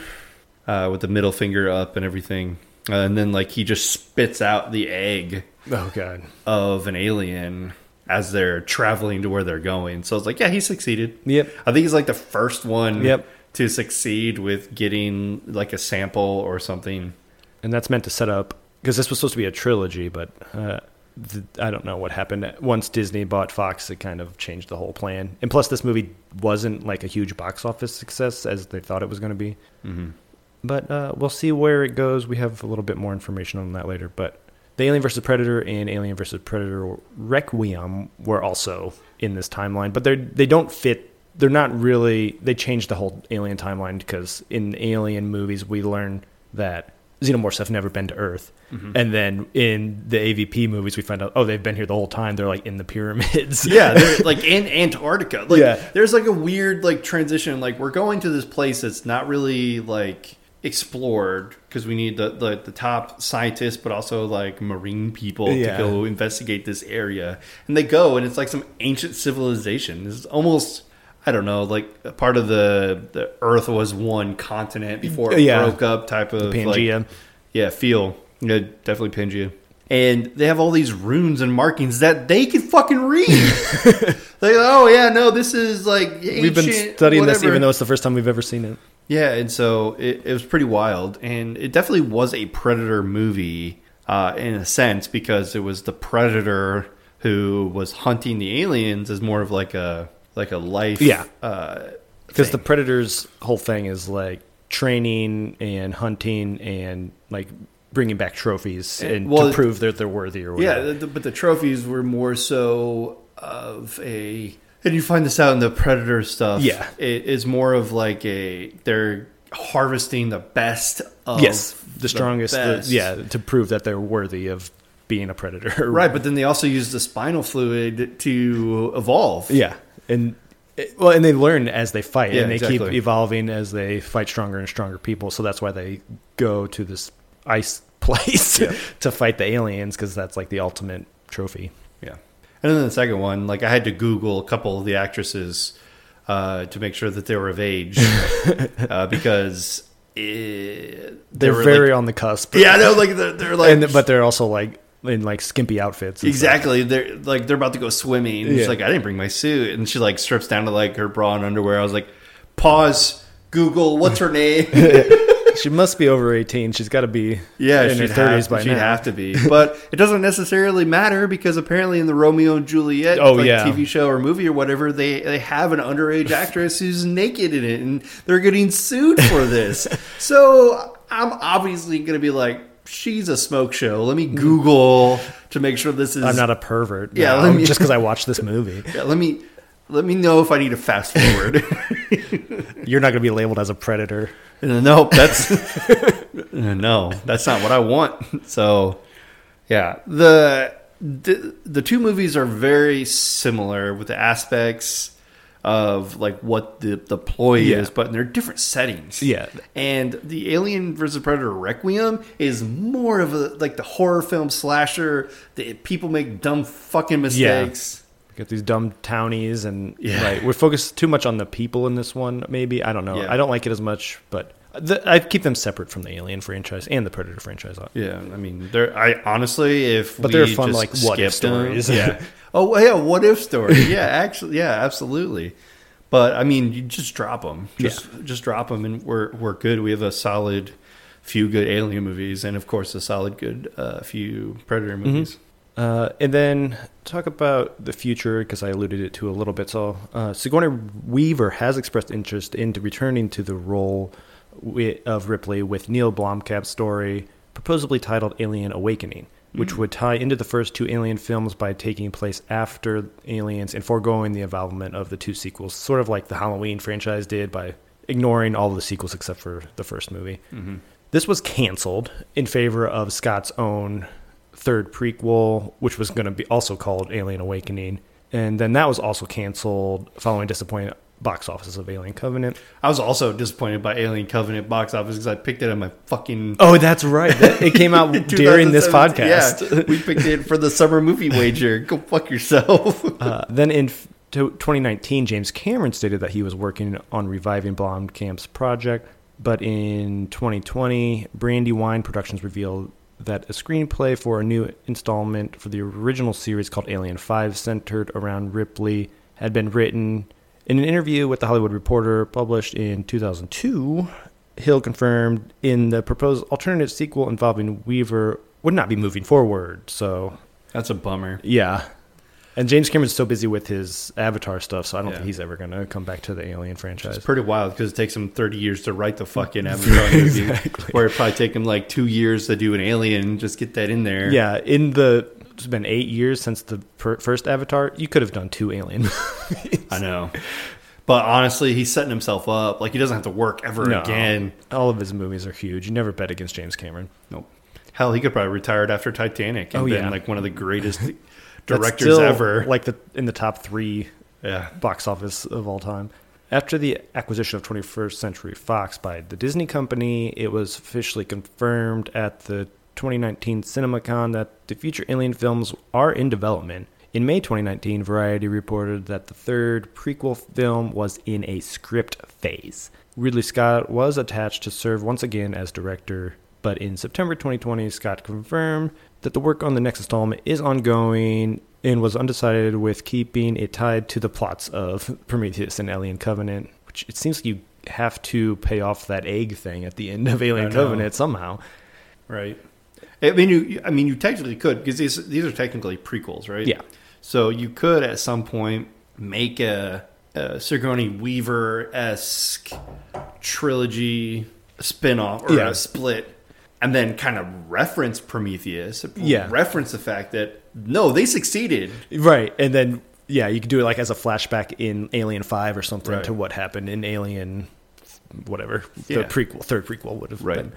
uh, with the middle finger up and everything, uh, and then like he just spits out the egg oh god. of an alien as they're traveling to where they're going. So it's like, yeah, he succeeded. Yep. I think he's like the first one Yep. To succeed with getting like a sample or something. and that's meant to set up because this was supposed to be a trilogy, but uh, th- I don't know what happened once Disney bought Fox. It kind of changed the whole plan, and plus, this movie wasn't like a huge box office success as they thought it was going to be. Mm-hmm. But uh, we'll see where it goes. We have a little bit more information on that later. But the Alien vs Predator and Alien vs Predator Requiem were also in this timeline, but they they don't fit. They're not really. They changed the whole Alien timeline because in Alien movies we learn that xenomorphs have never been to Earth, mm-hmm. and then in the AVP movies we find out oh they've been here the whole time. They're like in the pyramids. Yeah, they're like in Antarctica. Like, Yeah. there's like a weird like transition. Like we're going to this place that's not really like explored because we need the, the the top scientists, but also like marine people Yeah. to go investigate this area. And they go, and it's like some ancient civilization. It's almost. I don't know, like part of the the Earth was one continent before it Yeah. broke up, type of like, Pangea. yeah, feel. Yeah, definitely Pangea. And they have all these runes and markings that they can fucking read. like, oh yeah, no, this is like ancient, We've been studying this even though it's the first time we've ever seen it. yeah, and so it, it was pretty wild, and it definitely was a Predator movie. uh, in a sense, because it was the predator who was hunting the aliens as more of like a like a life. Yeah. Uh, Because the predator's whole thing is like training and hunting and like bringing back trophies Eh, and well, to prove that they're worthy or Yeah, whatever. the, but the trophies were more so of a. And you find this out in the predator stuff. Yeah. it is more of like a they're harvesting the best of yes, the strongest. the- yeah, to prove that they're worthy of being a predator. right. But then they also use the spinal fluid to evolve. Yeah, and well, and they learn as they fight, Yeah, and they keep evolving as they fight stronger and stronger people. So that's why they go to this ice place Yeah. to fight the aliens because that's like the ultimate trophy. Yeah. And then the second one, like I had to Google a couple of the actresses uh, to make sure that they were of age uh, because it, they They're very like- on the cusp. yeah, no, like they're, they're like and but they're also like in like skimpy outfits. and stuff. exactly they're like they're about to go swimming. And Yeah. She's like, I didn't bring my suit, and she like strips down to like her bra and underwear. I was like, pause, Google, what's her name? She must be over eighteen. She's got to be Yeah, in her thirties have, by she'd now. have to be, but it doesn't necessarily matter because apparently in the Romeo and Juliet Oh, like, yeah. TV show or movie or whatever, they they have an underage actress who's naked in it, and they're getting sued for this. so I'm obviously going to be like, she's a smoke show. Let me mm. Google to make sure this is. I'm not a pervert. Yeah, now, me- just because I watched this movie. Yeah, let me let me know if I need to fast forward. You're not going to be labeled as a predator. Uh, no, that's uh, no, that's not what I want. So, yeah, the, the the two movies are very similar with the aspects of like what the the ploy Yeah. is, but they're different settings. Yeah. and the Alien versus Predator Requiem is more of a like the horror film slasher. that people make dumb fucking mistakes. Got these dumb townies, and Yeah. like we're focused too much on the people in this one. Maybe I don't know. Yeah. I don't like it as much, but the, I keep them separate from the Alien franchise and the Predator franchise. Yeah, I mean, they're I honestly, if But we they're fun, just like, what if skipped them- stories. yeah. Oh yeah, what if story? Yeah, actually, yeah, absolutely. But I mean, you just drop them. Just just drop them, and we're we're good. We have a solid few good Alien movies, and of course, a solid good uh, few Predator movies. Uh, and then talk about the future because I alluded it to a little bit. So uh, Sigourney Weaver has expressed interest into returning to the role of Ripley with Neil Blomkamp's story, proposably titled Alien Awakening, which hmm. would tie into the first two Alien films by taking place after Aliens and foregoing the involvement of the two sequels, sort of like the Halloween franchise did by ignoring all the sequels except for the first movie. Mm-hmm. This was canceled in favor of Scott's own third prequel, which was going to be also called Alien Awakening, and then that was also canceled following disappointing box offices of Alien Covenant. I was also disappointed by Alien Covenant box office because I picked it on my fucking. Oh, that's right. That- It came out during this podcast. Yeah, we picked it for the summer movie wager. Go fuck yourself. Uh, then in f- 2019, James Cameron stated that he was working on reviving Blomkamp's project, but in 2020, Brandywine Productions revealed that a screenplay for a new installment for the original series called Alien 5, centered around Ripley, had been written. In an interview with The Hollywood Reporter published in 2002, Hill confirmed in the proposed alternative sequel involving Weaver would not be moving forward. So That's a bummer. yeah. And James Cameron's so busy with his Avatar stuff, so I don't Yeah. think he's ever going to come back to the Alien franchise. It's pretty wild because it takes him 30 years to write the fucking Avatar movie. Where it probably take him like two years to do an Alien and just get that in there. yeah, in the it's been eight years since the per, first Avatar. You could have done two Alien. movies. I know. But honestly, he's setting himself up. Like he doesn't have to work ever No. again. All of his movies are huge. You never bet against James Cameron. Nope. Hell, he could probably retired after Titanic and Oh, been yeah. like one of the greatest directors ever. like the in the top three yeah. box office of all time. After the acquisition of 21st Century Fox by the Disney Company, it was officially confirmed at the 2019 CinemaCon that the future Alien films are in development. In May 2019, Variety reported that the third prequel film was in a script phase. Ridley Scott was attached to serve once again as director, but in September 2020, Scott confirmed that the work on the next installment is ongoing and was undecided with keeping it tied to the plots of Prometheus and Alien Covenant, which it seems like you have to pay off that egg thing at the end of Alien Covenant somehow. Right. I mean, you. I mean, you technically could because these these are technically prequels, right? Yeah. So you could at some point make a, a Sigourney Weaver esque trilogy spin-off or Yeah. a split, and then kind of reference Prometheus. Yeah. Reference the fact that no, they succeeded. Right, and then yeah, you could do it like as a flashback in Alien Five or something Right. to what happened in Alien, whatever Yeah. the prequel, third prequel would have Right. been.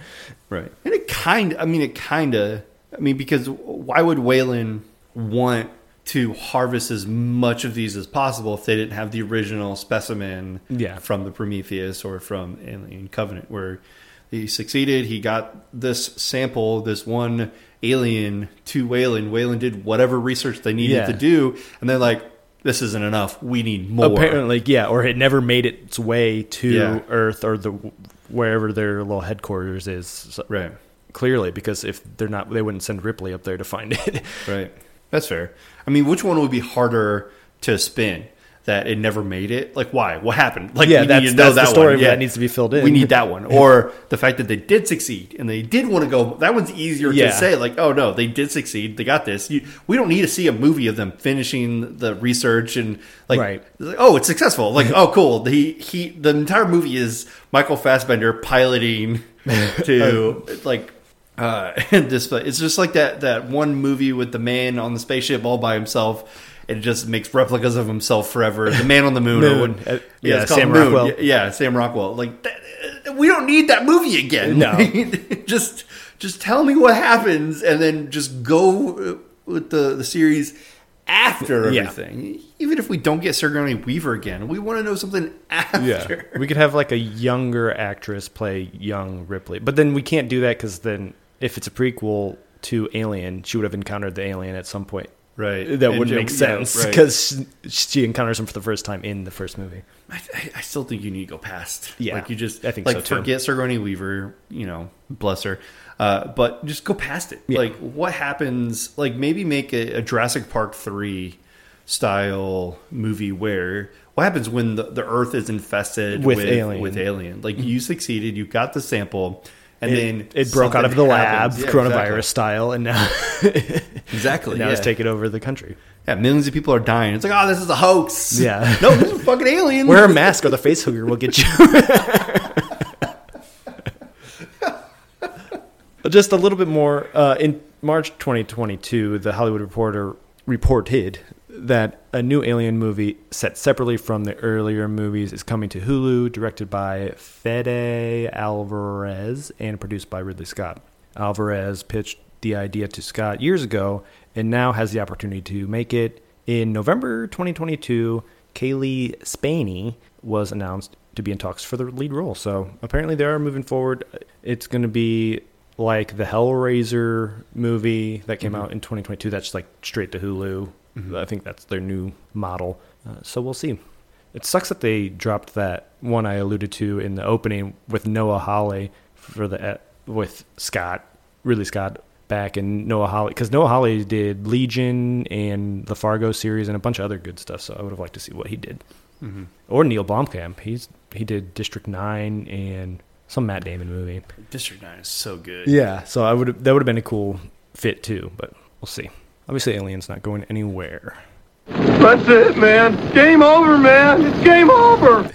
Right. And it kind I mean it kind of I mean because why would Weyland want to harvest as much of these as possible if they didn't have the original specimen Yeah. from the Prometheus or from Alien Covenant where he succeeded, he got this sample, this one alien to Weyland. Weyland did whatever research they needed Yeah. to do and they're like this isn't enough. We need more. Apparently, yeah, or it never made its way to Yeah. Earth or the wherever their little headquarters is. So- Right. Clearly, because if they're not, they wouldn't send Ripley up there to find it. Right. That's fair. I mean, which one would be harder to spin? That it never made it? Like, why? What happened? Like, Yeah, we that's- need to know that's the that story one. that needs to be filled in. We need that one, or the fact that they did succeed and they did want to go. That one's easier Yeah. to say. Like, oh no, they did succeed. They got this. You, we don't need to see a movie of them finishing the research and like, Right. like, oh, it's successful. Like, oh, cool. He he. The entire movie is Michael Fassbender piloting to like uh this it's just like that that one movie with the man on the spaceship all by himself and it just makes replicas of himself forever the man on the moon, Moon. Uh, yeah, yeah, Sam Moon. Rockwell. Yeah, yeah, sam rockwell like that, uh, we don't need that movie again No. just just tell me what happens and then just go uh, with the the series after Yeah. everything even if we don't get Sigourney Weaver again we want to know something after Yeah. we could have like a younger actress play young Ripley, but then we can't do that because then if it's a prequel to Alien, she would have encountered the alien at some point. Right That And wouldn't make yeah, sense right. because she encounters him for the first time in the first movie. I, I- still think you need to go past. Yeah, like you just I think like so, too. forget Sigourney Weaver. You know, bless her. Uh, but just go past it. Yeah. Like what happens? Like maybe make a, a Jurassic Park three style movie where what happens when the, the Earth is infested With with alien. with alien? Like you succeeded, you got the sample, and It, then it broke out of the something lab. Yeah, coronavirus style, and now Exactly. exactly now yeah. it's taking over the country. yeah, millions of people are dying. It's like, oh, this is a hoax. Yeah. no, this is fucking alien. Wear a mask or the face hugger will get you. Just a little bit more. Uh, in March 2022, the Hollywood Reporter reported that a new Alien movie set separately from the earlier movies is coming to Hulu, directed by Fede Alvarez and produced by Ridley Scott. Alvarez pitched the idea to Scott years ago and now has the opportunity to make it. In November 2022, Cailee Spaeny was announced to be in talks for the lead role. So apparently they are moving forward. It's going to be like the Hellraiser movie that came mm-hmm. out in 2022. That's like straight to Hulu. I think that's their new model. Uh, so we'll see. It sucks that they dropped that one I alluded to in the opening with Noah Hawley for the uh, with Scott, Ridley Scott back in Noah Hawley because Noah Hawley did Legion and the Fargo series and a bunch of other good stuff. So I would have liked to see what he did. Mhm. Or Neil Blomkamp. He's he did District Nine and some Matt Damon movie. District Nine is so good. Yeah, so I would that would have been a cool fit too, but we'll see. Obviously, Alien's not going anywhere. That's it, man. Game over, man. It's game over.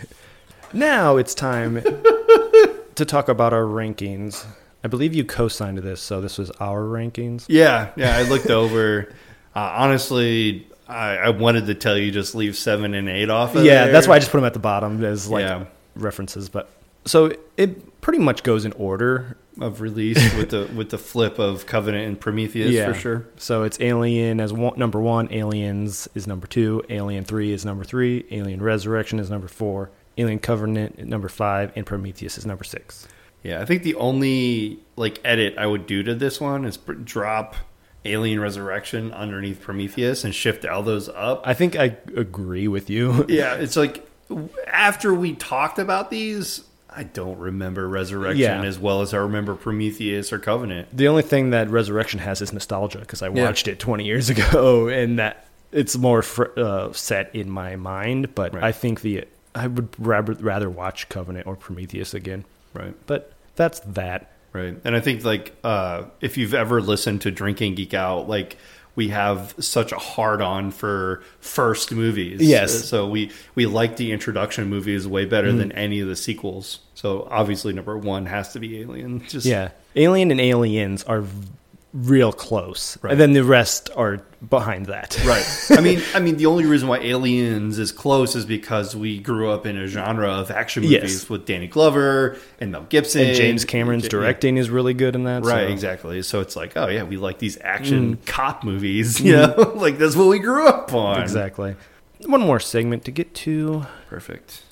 Now it's time to talk about our rankings. I believe you co-signed this, so this was our rankings. Yeah, yeah. I looked over. Uh, honestly, I, I wanted to tell you just leave seven and eight off. Of yeah, there. that's why I just put them at the bottom as like Yeah. references. But so it pretty much goes in order. Of release with the with the flip of Covenant and Prometheus yeah, for sure. So it's Alien as one, number one, Aliens is number two, Alien Three is number three, Alien Resurrection is number four, Alien Covenant number five, and Prometheus is number six. Yeah, I think the only like edit I would do to this one is pr- drop Alien Resurrection underneath Prometheus and shift all those up. I think I agree with you. yeah, it's like after we talked about these, I don't remember Resurrection Yeah. as well as I remember Prometheus or Covenant. The only thing that Resurrection has is nostalgia because I Yeah. watched it 20 years ago, and that it's more fr- uh, set in my mind. But Right. I think the I would rather rather watch Covenant or Prometheus again. Right. But that's that. Right. And I think like uh if you've ever listened to Drinking Geek Out, like we have such a hard on for first movies. Yes. Uh, so we we like the introduction movies way better mm. than any of the sequels. So obviously number one has to be Alien. Just Yeah, Alien and Aliens are real close, Right. and then the rest are behind that. Right. I mean, I mean, the only reason why Aliens is close is because we grew up in a genre of action Yes. movies with Danny Glover and Mel Gibson. And James Cameron's Yeah. directing is really good in that. Right, so- exactly. So it's like, oh yeah, we like these action mm. cop movies. Mm. You know, like that's what we grew up on. Exactly. One more segment to get to. Perfect.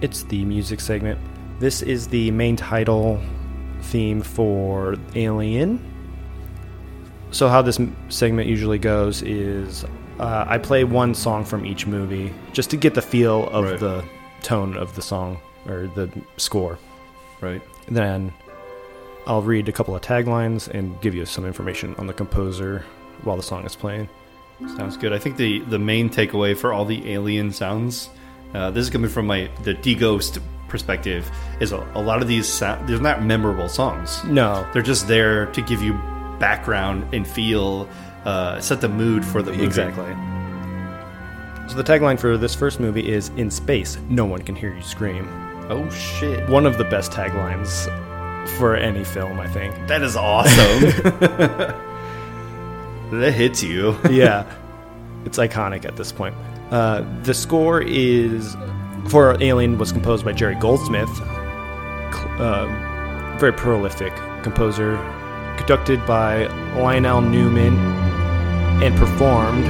It's the music segment. This is the main title theme for Alien. So, how this segment usually goes is uh, I play one song from each movie just to get the feel of Right. the tone of the song or the score. Right. Then I'll read a couple of taglines and give you some information on the composer while the song is playing. Sounds good. I think the the main takeaway for all the alien sounds, uh, this is coming from my the D Ghost perspective, is a, a lot of these sound, they're not memorable songs. No, They're just there to give you background and feel, uh, set the mood for the movie. Exactly. So the tagline for this first movie is "In space, no one can hear you scream." Oh shit. One of the best taglines for any film, I think. That is awesome. that hits you. yeah, it's iconic at this point. Uh, the score is for Alien was composed by Jerry Goldsmith, uh, very prolific composer, conducted by Lionel Newman, and performed.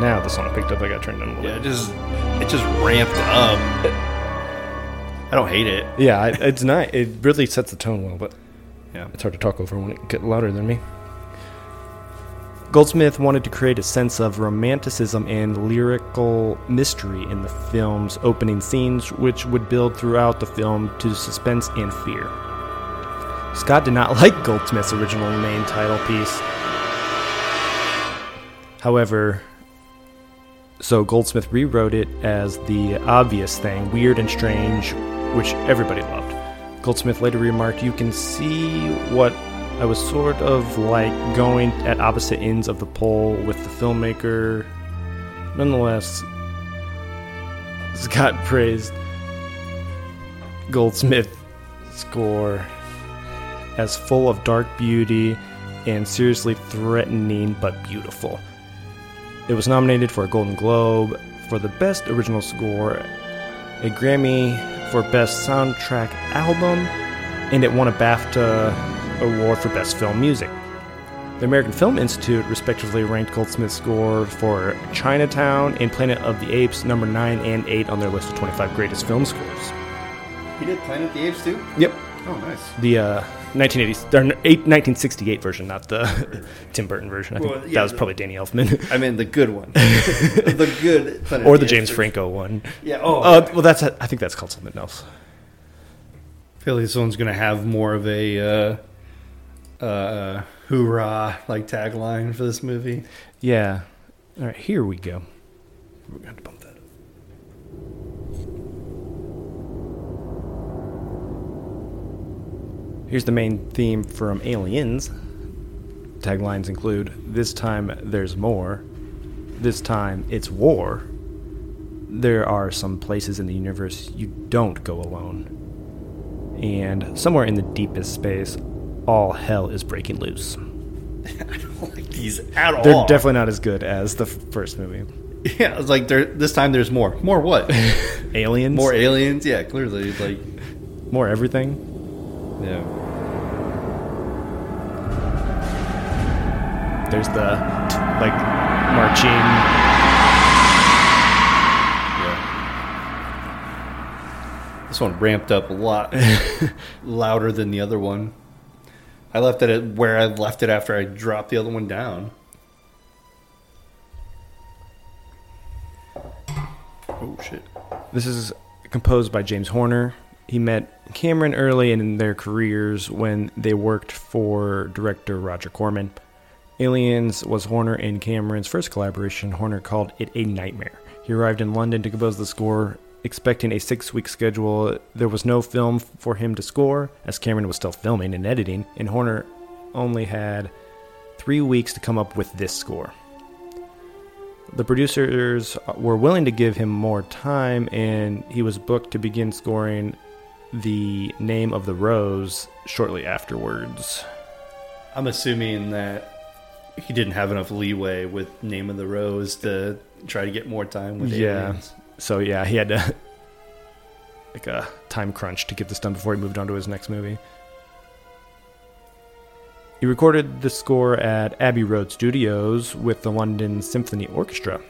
Now the song I picked up. I got turned on a little Yeah, it just it just ramped up. I don't hate it. Yeah, it's nice. It really sets the tone well, but Yeah. it's hard to talk over when it gets louder than me. Goldsmith wanted to create a sense of romanticism and lyrical mystery in the film's opening scenes, which would build throughout the film to suspense and fear. Scott did not like Goldsmith's original main title piece. However, so Goldsmith rewrote it as the obvious thing, weird and strange, which everybody loved. Goldsmith later remarked, You can see what I was sort of like going at opposite ends of the pole with the filmmaker. Nonetheless, Scott praised Goldsmith's score as full of dark beauty and seriously threatening but beautiful. It was nominated for a Golden Globe for the Best Original Score, a Grammy for Best Soundtrack Album, and it won a BAFTA Award for Best Film Music. The American Film Institute respectively ranked Goldsmith's score for Chinatown and Planet of the Apes number 9 and 8 on their list of 25 greatest film scores. He did Planet of the Apes too? Yep. Oh, nice. The uh, 1980s, or eight- 1968 version, not the Tim Burton version. I think Well, yeah, that was the- probably Danny Elfman. I mean the good one. the good Planet or of the James version. Franco one. Yeah. Oh. Uh, well, that's I think that's called something else. I feel like this one's gonna have more of a uh, uh, hoorah like tagline for this movie. Yeah. All right, here we go. We're going to bump that up. Here's the main theme from Aliens. Taglines include This time there's more. This time it's war. There are some places in the universe you don't go alone. And somewhere in the deepest space, all hell is breaking loose. I don't like these at all. They're definitely not as good as the f- first movie. Yeah, it's like there. This time there's more. More what? Aliens, more aliens? Yeah, clearly. Like, more everything. yeah. There's the like marching. Yeah. This one ramped up a lot louder than the other one. I left it at where I left it after I dropped the other one down. Oh shit. This is composed by James Horner. He met Cameron early in their careers when they worked for director Roger Corman. Aliens was Horner and Cameron's first collaboration. Horner called it a nightmare. He arrived in London to compose the score, expecting a six week schedule. There was no film for him to score, as Cameron was still filming and editing, and Horner only had three weeks to come up with this score. The producers were willing to give him more time, and he was booked to begin scoring the name of the rose shortly afterwards. I'm assuming that he didn't have enough leeway with Name of the Rose to try to get more time with Yeah. So yeah, he had to like a time crunch to get this done before he moved on to his next movie. He recorded the score at Abbey Road Studios with the London Symphony Orchestra.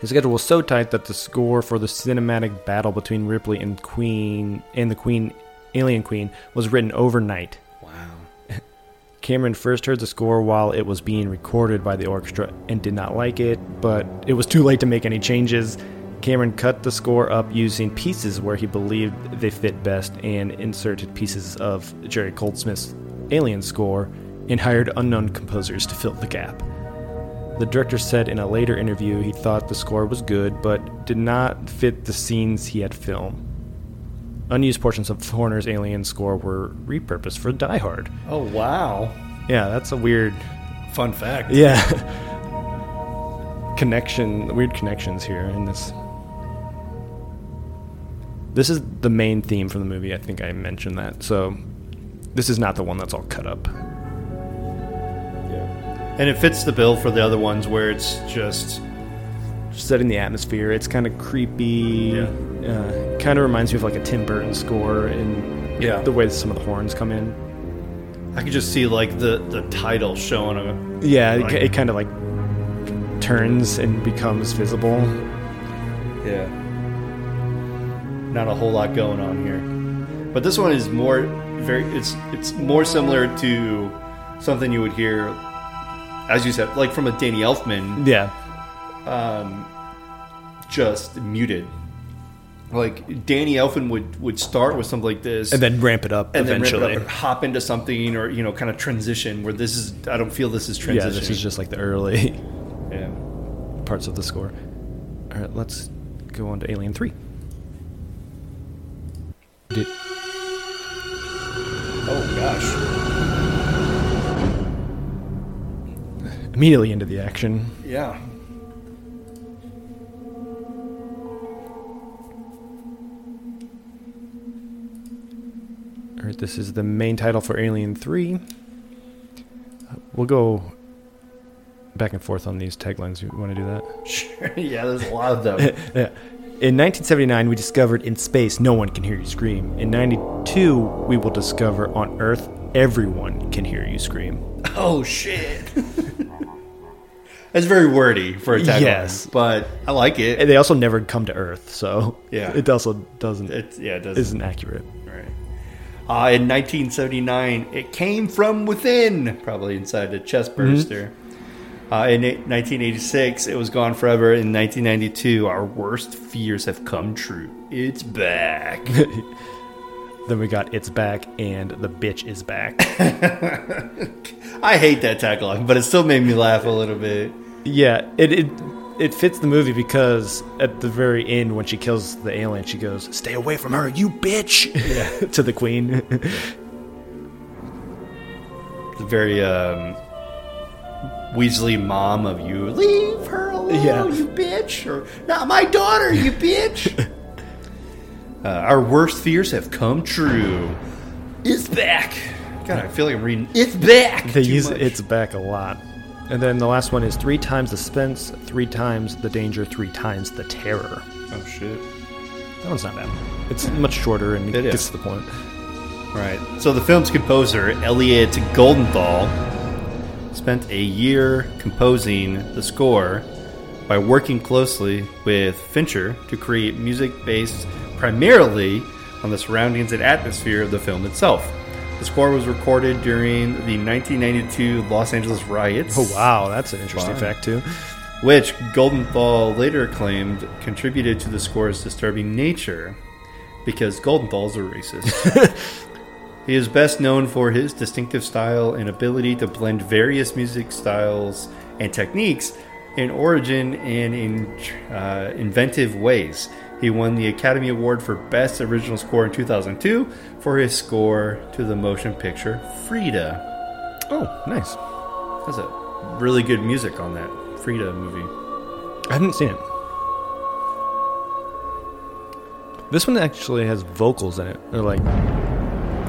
His schedule was so tight that the score for the cinematic battle between Ripley and Queen and the Queen Alien Queen was written overnight. Wow. Cameron first heard the score while it was being recorded by the orchestra and did not like it, but it was too late to make any changes. Cameron cut the score up using pieces where he believed they fit best and inserted pieces of Jerry Goldsmith's Alien score and hired unknown composers to fill the gap. The director said in a later interview he thought the score was good, but did not fit the scenes he had filmed. Unused portions of Horner's Alien score were repurposed for Die Hard. Oh wow. Yeah, that's a weird. Fun fact. Yeah. Connection, weird connections here in this. This is the main theme from the movie. I think I mentioned that. So, this is not the one that's all cut up. Yeah. And it fits the bill for the other ones where it's just Setting the atmosphere, it's kind of creepy. Yeah. Uh, kind of reminds me of like a Tim Burton score and Yeah. the way some of the horns come in. I could just see like the the title showing a Yeah, Like- it, it kind of like turns and becomes visible. Yeah. Not a whole lot going on here. But this one is more very it's it's more similar to something you would hear as you said, like from a Danny Elfman, Yeah. um, just muted. Like Danny Elfman would would start with something like this, And then ramp it up and then eventually. ramp it up hop into something, or you know, kind of transition. Where this is, I don't feel this is transition. yeah, this is just like the early yeah. parts of the score. All right, let's go on to Alien 3. Did, Oh gosh. immediately into the action. Yeah. All right, this is the main title for Alien 3. Uh, We'll go back and forth on these taglines. You want to do that? Sure. yeah, there's a lot of them. Yeah. In 1979, we discovered in space no one can hear you scream. In 92, we will discover on Earth everyone can hear you scream. oh shit. That's very wordy for a tagline. Yes. but I like it. And they also never come to Earth, so Yeah. it also doesn't It's yeah, it doesn't. isn't accurate. Right. Uh, in 1979, it came from within, probably inside a chest burster. Uh, in 1986, it was gone forever. In 1992, our worst fears have come true. It's back. Then we got It's Back and The Bitch is Back. I hate that tagline, but it still made me laugh a little bit. yeah, it, it it fits the movie because at the very end when she kills the alien, she goes, "Stay away from her, you bitch!" yeah. to the queen. It's very um, Weasley mom of you. Leave her alone, Yeah. you bitch. Or, not my daughter, you bitch. uh, our worst fears have come true. It's back. God, I feel like I'm reading. It's back. they too use much. It's Back a lot. And then the last one is three times the suspense, three times the danger, three times the terror. Oh shit. That one's not bad. It's much shorter and It gets is. to the point. Right. So the film's composer, Elliot Goldenthal, spent a year composing the score by working closely with Fincher to create music based primarily on the surroundings and atmosphere of the film itself. The score was recorded during the 1992 Los Angeles riots. Oh wow, that's an interesting fact too. which Goldenthal later claimed contributed to the score's disturbing nature because Goldenthal is a racist. he is best known for his distinctive style and ability to blend various music styles and techniques in origin and in uh, inventive ways. He won the Academy Award for Best Original Score in 2002 for his score to the motion picture Frida. Oh, nice. That's a really good music on that Frida movie. I haven't seen it. This one actually has vocals in it. They're like,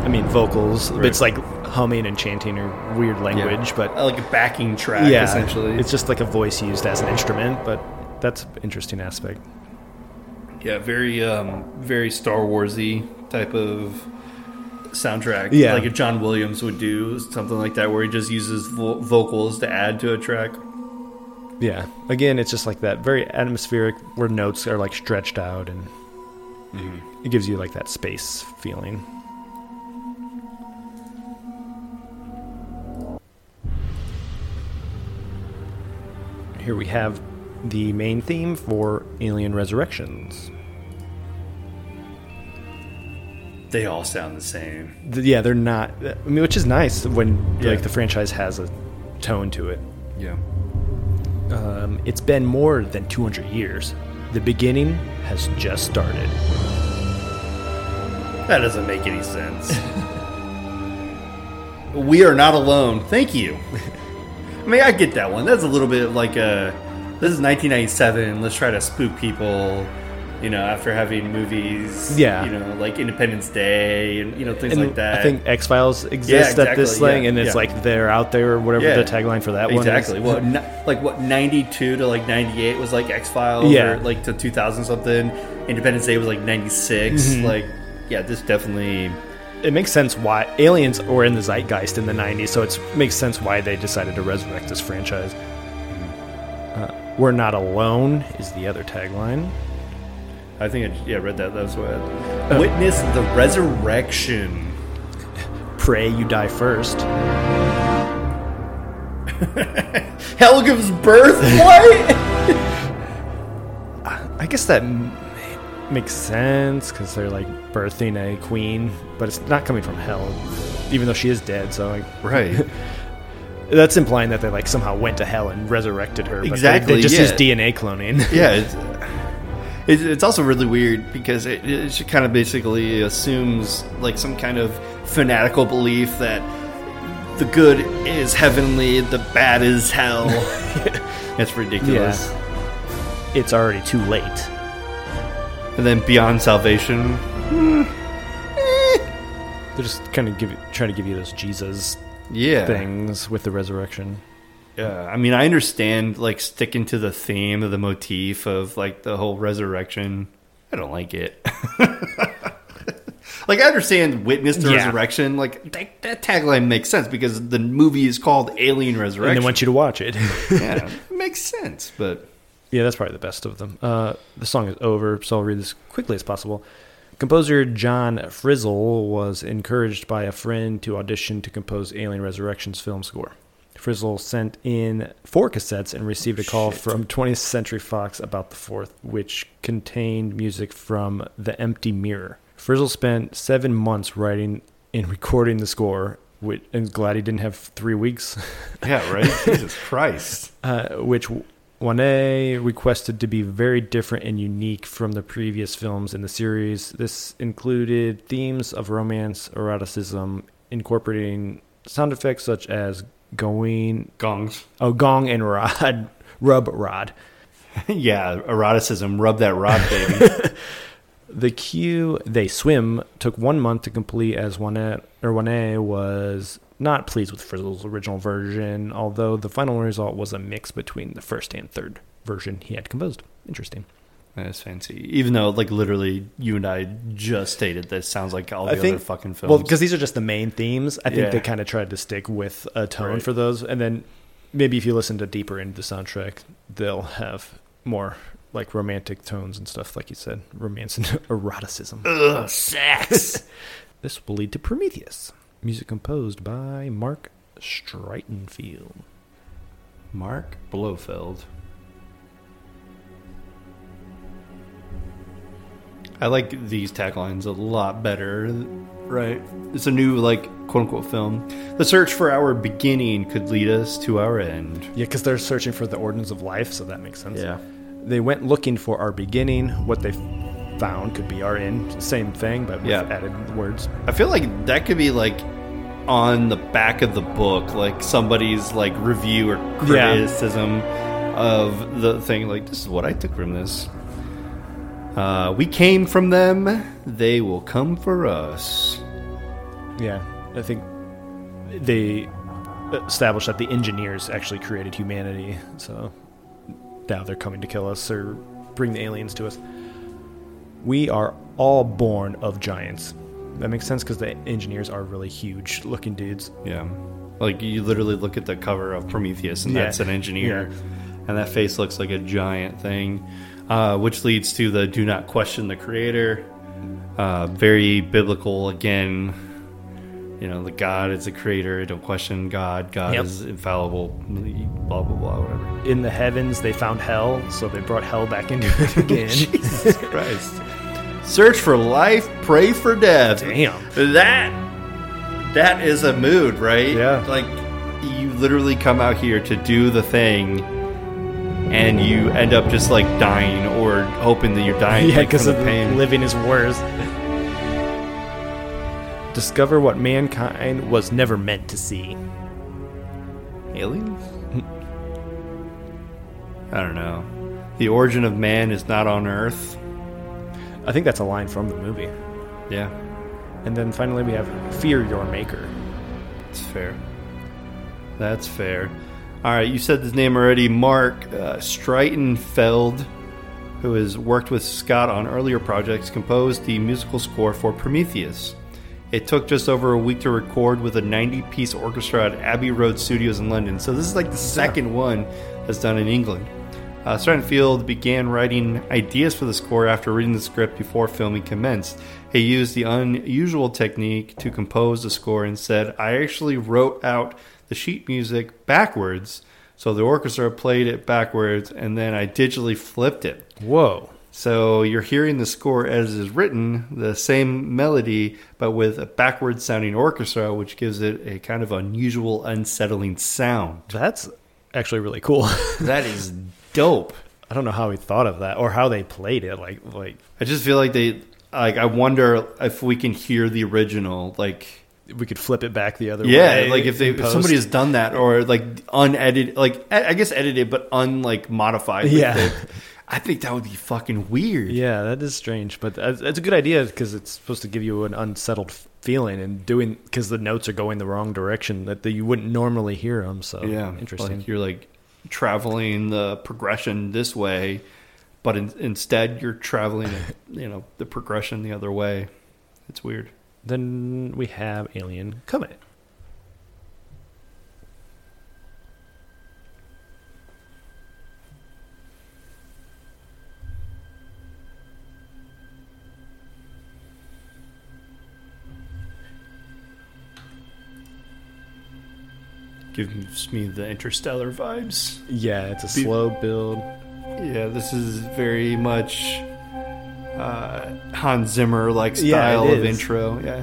I mean, vocals. Right. It's like humming and chanting or weird language, but Uh, like a backing track, yeah, essentially. it's just like a voice used as an instrument. But that's an interesting aspect. Yeah, very um very Star Warsy type of soundtrack. Yeah. like a John Williams would do something like that, where he just uses vo- vocals to add to a track. Yeah. Again, it's just like that very atmospheric where notes are like stretched out and it gives you like that space feeling. Here we have the main theme for Alien Resurrections. They all sound the same. Th- Yeah, they're not. I mean, which is nice when Yeah. like the franchise has a tone to it. Yeah, Um, it's been more than 200 years. The beginning has just started. that doesn't make any sense. we are not alone. Thank you. I mean, I get that one. That's a little bit like a. This is 1997. Let's try to spook people. You know, after having movies, Yeah. you know, like Independence Day and you know things And like that. I think X Files exists at this exactly, thing, and it's yeah. like they're out there, or whatever Yeah. the tagline for that exactly. one is. Well, n- like what ninety two to like ninety eight was like X Files. Yeah. Or like to two thousand something. Independence Day was like 96. Mm-hmm. Like, yeah, this definitely. It makes sense why aliens were in the zeitgeist in the 90s, so it makes sense why they decided to resurrect this franchise. Uh, We're not alone is the other tagline. I think I yeah read that. That's what. Oh. Witness the resurrection. Pray you die first. Hell gives birth. What? I guess that makes sense because they're like birthing a queen, but it's not coming from hell, even though she is dead. So like, right. that's implying that they like somehow went to hell and resurrected her. But they- Exactly, They, just yeah. use DNA cloning. Yeah. It's, it's, it's also really weird because it, it kind of basically assumes like some kind of fanatical belief that the good is heavenly, the bad is hell. It's ridiculous. it's already too late. And then beyond salvation, They're just kind of give trying to give you those Jesus yeah. things with the resurrection. Yeah, I mean, I understand like sticking to the theme of the motif of like the whole resurrection. I don't like it. like I understand witness to Yeah. resurrection. Like that, that tagline makes sense because the movie is called Alien Resurrection. And they want you to watch it. yeah, it makes sense. But yeah, that's probably the best of them. Uh, the song is over, so I'll read this quickly as possible. Composer John Frizzell was encouraged by a friend to audition to compose Alien Resurrection's film score. Frizzell sent in four cassettes and received a call Shit. from 20th Century Fox about the fourth, which contained music from The Empty Mirror. Frizzell spent seven months writing and recording the score, which, and glad he didn't have three weeks. yeah, right. Jesus Christ. uh, which Wanet requested to be very different and unique from the previous films in the series. This included themes of romance, eroticism, incorporating sound effects such as going, Gongs. oh, gong and rod, rub rod. yeah, eroticism. Rub that rod, baby. The cue "They Swim" took one month to complete, as Wanet or Wanet was not pleased with Frizzell's original version, although the final result was a mix between the first and third version he had composed. Interesting. That's fancy. Even though, like, literally, you and I just stated this sounds like all the I think other fucking films. Well, because these are just the main themes. I think Yeah. they kind of tried to stick with a tone Right. for those, and then maybe if you listen to deeper into the soundtrack, they'll have more like romantic tones and stuff, like you said, romance and eroticism. Ugh, sex. This will lead to Prometheus, music composed by Marc Streitenfeld. Mark Blofeld. I like these taglines a lot better right? It's a new like quote unquote film. The search for our beginning could lead us to our end. Yeah, because they're searching for the ordinance of life, so that makes sense. Yeah. They went looking for our beginning. What they found could be our end. Same thing, but with Yeah. added words. I feel like that could be like on the back of the book, like somebody's like review or Yeah. criticism of the thing. Like this is what I took from this. Uh, we came from them; they will come for us. Yeah, I think they established that the engineers actually created humanity, so now they're coming to kill us or bring the aliens to us. We are all born of giants. That makes sense because the engineers are really huge looking dudes. Yeah, like you literally look at the cover of Prometheus, and Yeah. that's an engineer, Yeah. and that face looks like a giant thing, uh, which leads to the "do not question the creator." Uh, very biblical again. You know, the God is the creator. Don't question God. God Yep. is infallible. Blah blah blah. Whatever. In the heavens, they found hell, so they brought hell back into it again. Jesus Christ. Search for life, pray for death. Damn. That that is a mood, right? Yeah. Like you literally come out here to do the thing and you end up just like dying or hoping that you're dying yeah, like, because from the pain. living is worse. Discover what mankind was never meant to see. Aliens? I don't know. The origin of man is not on earth. I think that's a line from the movie. Yeah, And then finally, we have Fear Your Maker. that's fair. That's fair. All right, you said his name already. Marc uh, Streitenfeld, who has worked with Scott on earlier projects, composed the musical score for Prometheus. It took just over a week to record with a 90 piece orchestra at Abbey Road Studios in London. So, this is like the second one that's done in England. Uh, Streitenfeld began writing ideas for the score after reading the script before filming commenced. He used the unusual technique to compose the score and said, I actually wrote out the sheet music backwards. So the orchestra played it backwards and then I digitally flipped it. Whoa. So you're hearing the score as it is written, the same melody, but with a backwards sounding orchestra, which gives it a kind of unusual, unsettling sound. That's actually really cool. That is dope. I don't know how he thought of that or how they played it. Like, like I just feel like they, like, I wonder if we can hear the original, like, we could flip it back the other yeah, way. like if they if somebody has done that or like unedited, like I I guess edited but unlike modified. with Yeah. it, I think that would be fucking weird. Yeah, that is strange, but that's that's a good idea because it's supposed to give you an unsettled feeling and doing because the notes are going the wrong direction that the, you wouldn't normally hear them. So yeah, interesting. Like you're like traveling the progression this way, but in, instead you're traveling, you know, the progression the other way. It's weird. then we have Alien Covenant. Gives me the interstellar vibes. Yeah, it's a Be- slow build. Yeah, this is very much uh, Hans Zimmer like style it of intro. Yeah,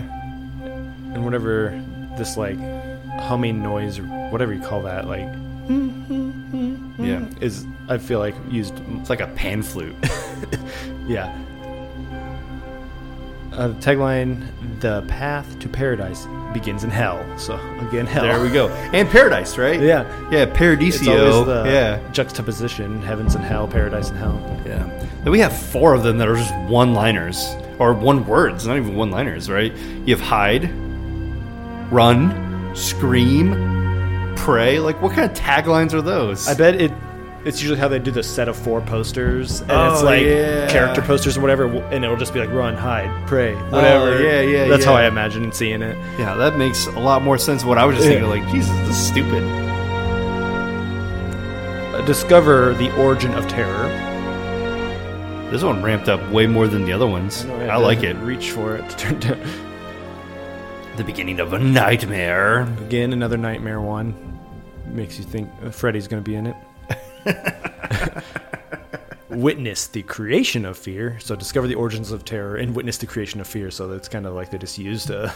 and whatever this like humming noise or whatever you call that like mm-hmm, mm-hmm, mm-hmm. yeah. is I feel like used It's like a pan flute. yeah. Uh, the tagline: "The path to paradise begins in hell." So again, hell. there we go. And paradise, right? Yeah, Yeah, Paradiso. yeah. juxtaposition: heavens and hell, paradise and hell. Yeah. Then we have four of them that are just one liners or one words, not even one liners, right? You have hide, run, scream, pray. Like, what kind of taglines are those? I bet it. It's usually how they do the set of four posters, and it's Oh, like yeah. character posters or whatever, and it'll just be like run, hide, pray, whatever. Oh, yeah, yeah, That's how. I imagine seeing it. yeah, that makes a lot more sense. What I was just Yeah. thinking, like, Jesus, this is stupid. Uh, discover the origin of terror. This one ramped up way more than the other ones. I, like it. Reach for it to turn down. The beginning of a nightmare. Again, another nightmare one. Makes you think uh, Freddy's going to be in it. witness the creation of fear. So discover the origins of terror and witness the creation of fear. So that's kind of like they just used a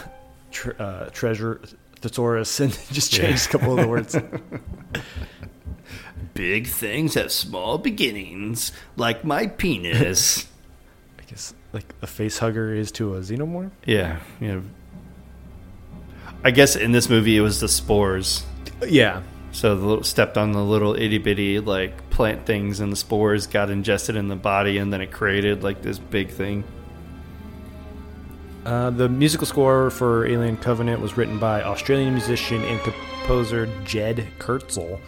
tre- uh, treasure thesaurus and just changed a couple of the words. Big things have small beginnings, like my penis. I guess like a face hugger is to a xenomorph. yeah, you know. I guess in this movie it was the spores. Yeah, So the little, stepped on the little itty bitty like plant things, and the spores got ingested in the body, and then it created like this big thing. Uh, the musical score for Alien Covenant was written by Australian musician and composer Jed Kurzel.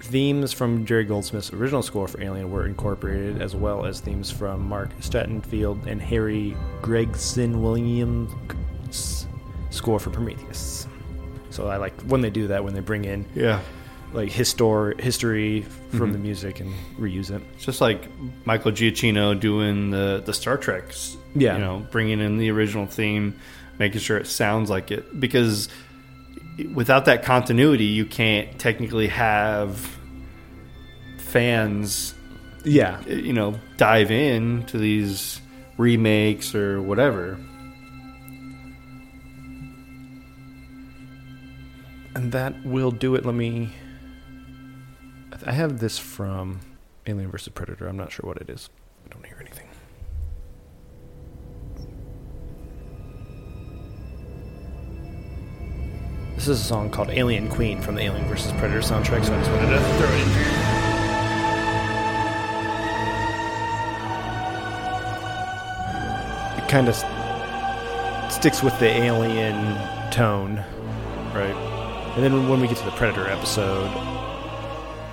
Themes from Jerry Goldsmith's original score for Alien were incorporated, as well as themes from Marc Streitenfeld and Harry Gregson Williams' score for Prometheus. So I like when they do that, when they bring in Yeah, like histor- history from Mhm. the music and reuse it. it's just like Michael Giacchino doing the the Star Treks. Yeah. you know, bringing in the original theme, making sure it sounds like it, because without that continuity, you can't technically have fans Yeah, you know dive in to these remakes or whatever And that will do it. Let me. I have this from Alien vs. Predator. I'm not sure what it is. I don't hear anything. This is a song called Alien Queen from the Alien vs. Predator soundtrack, so I just wanted to throw it in. It kind of sticks with the alien tone. right And then when we get to the Predator episode,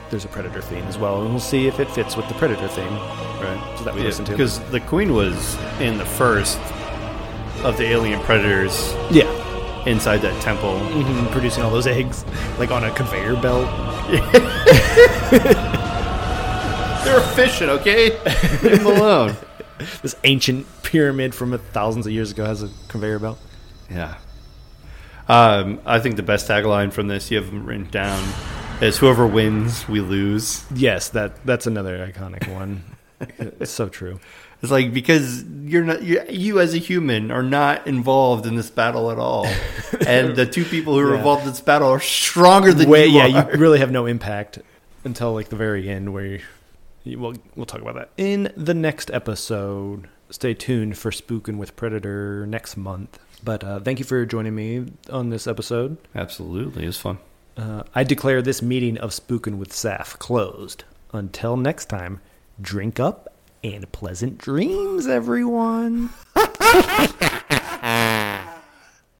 there's a Predator theme as well, and we'll see if it fits with the Predator theme. right So that we listen to. because the queen was in the first of the alien predators Yeah, inside that temple hmm producing all those eggs like on a conveyor belt. they're efficient okay leave them alone This ancient pyramid from thousands of years ago has a conveyor belt. yeah um, i think the best tagline from this you have them written down is whoever wins we lose Yes, that that's another iconic one. it's so true. It's like because you're not you, you as a human are not involved in this battle at all, and the two people who are Yeah. involved in this battle are stronger than Way, you yeah, are. you really have no impact until like the very end, where you, we'll we'll talk about that in the next episode. Stay tuned for Spookin' with Predator next month. But uh, thank you for joining me on this episode. Absolutely, it's fun. Uh, I declare this meeting of Spookin' with Saf closed. Until next time, drink up and pleasant dreams, everyone.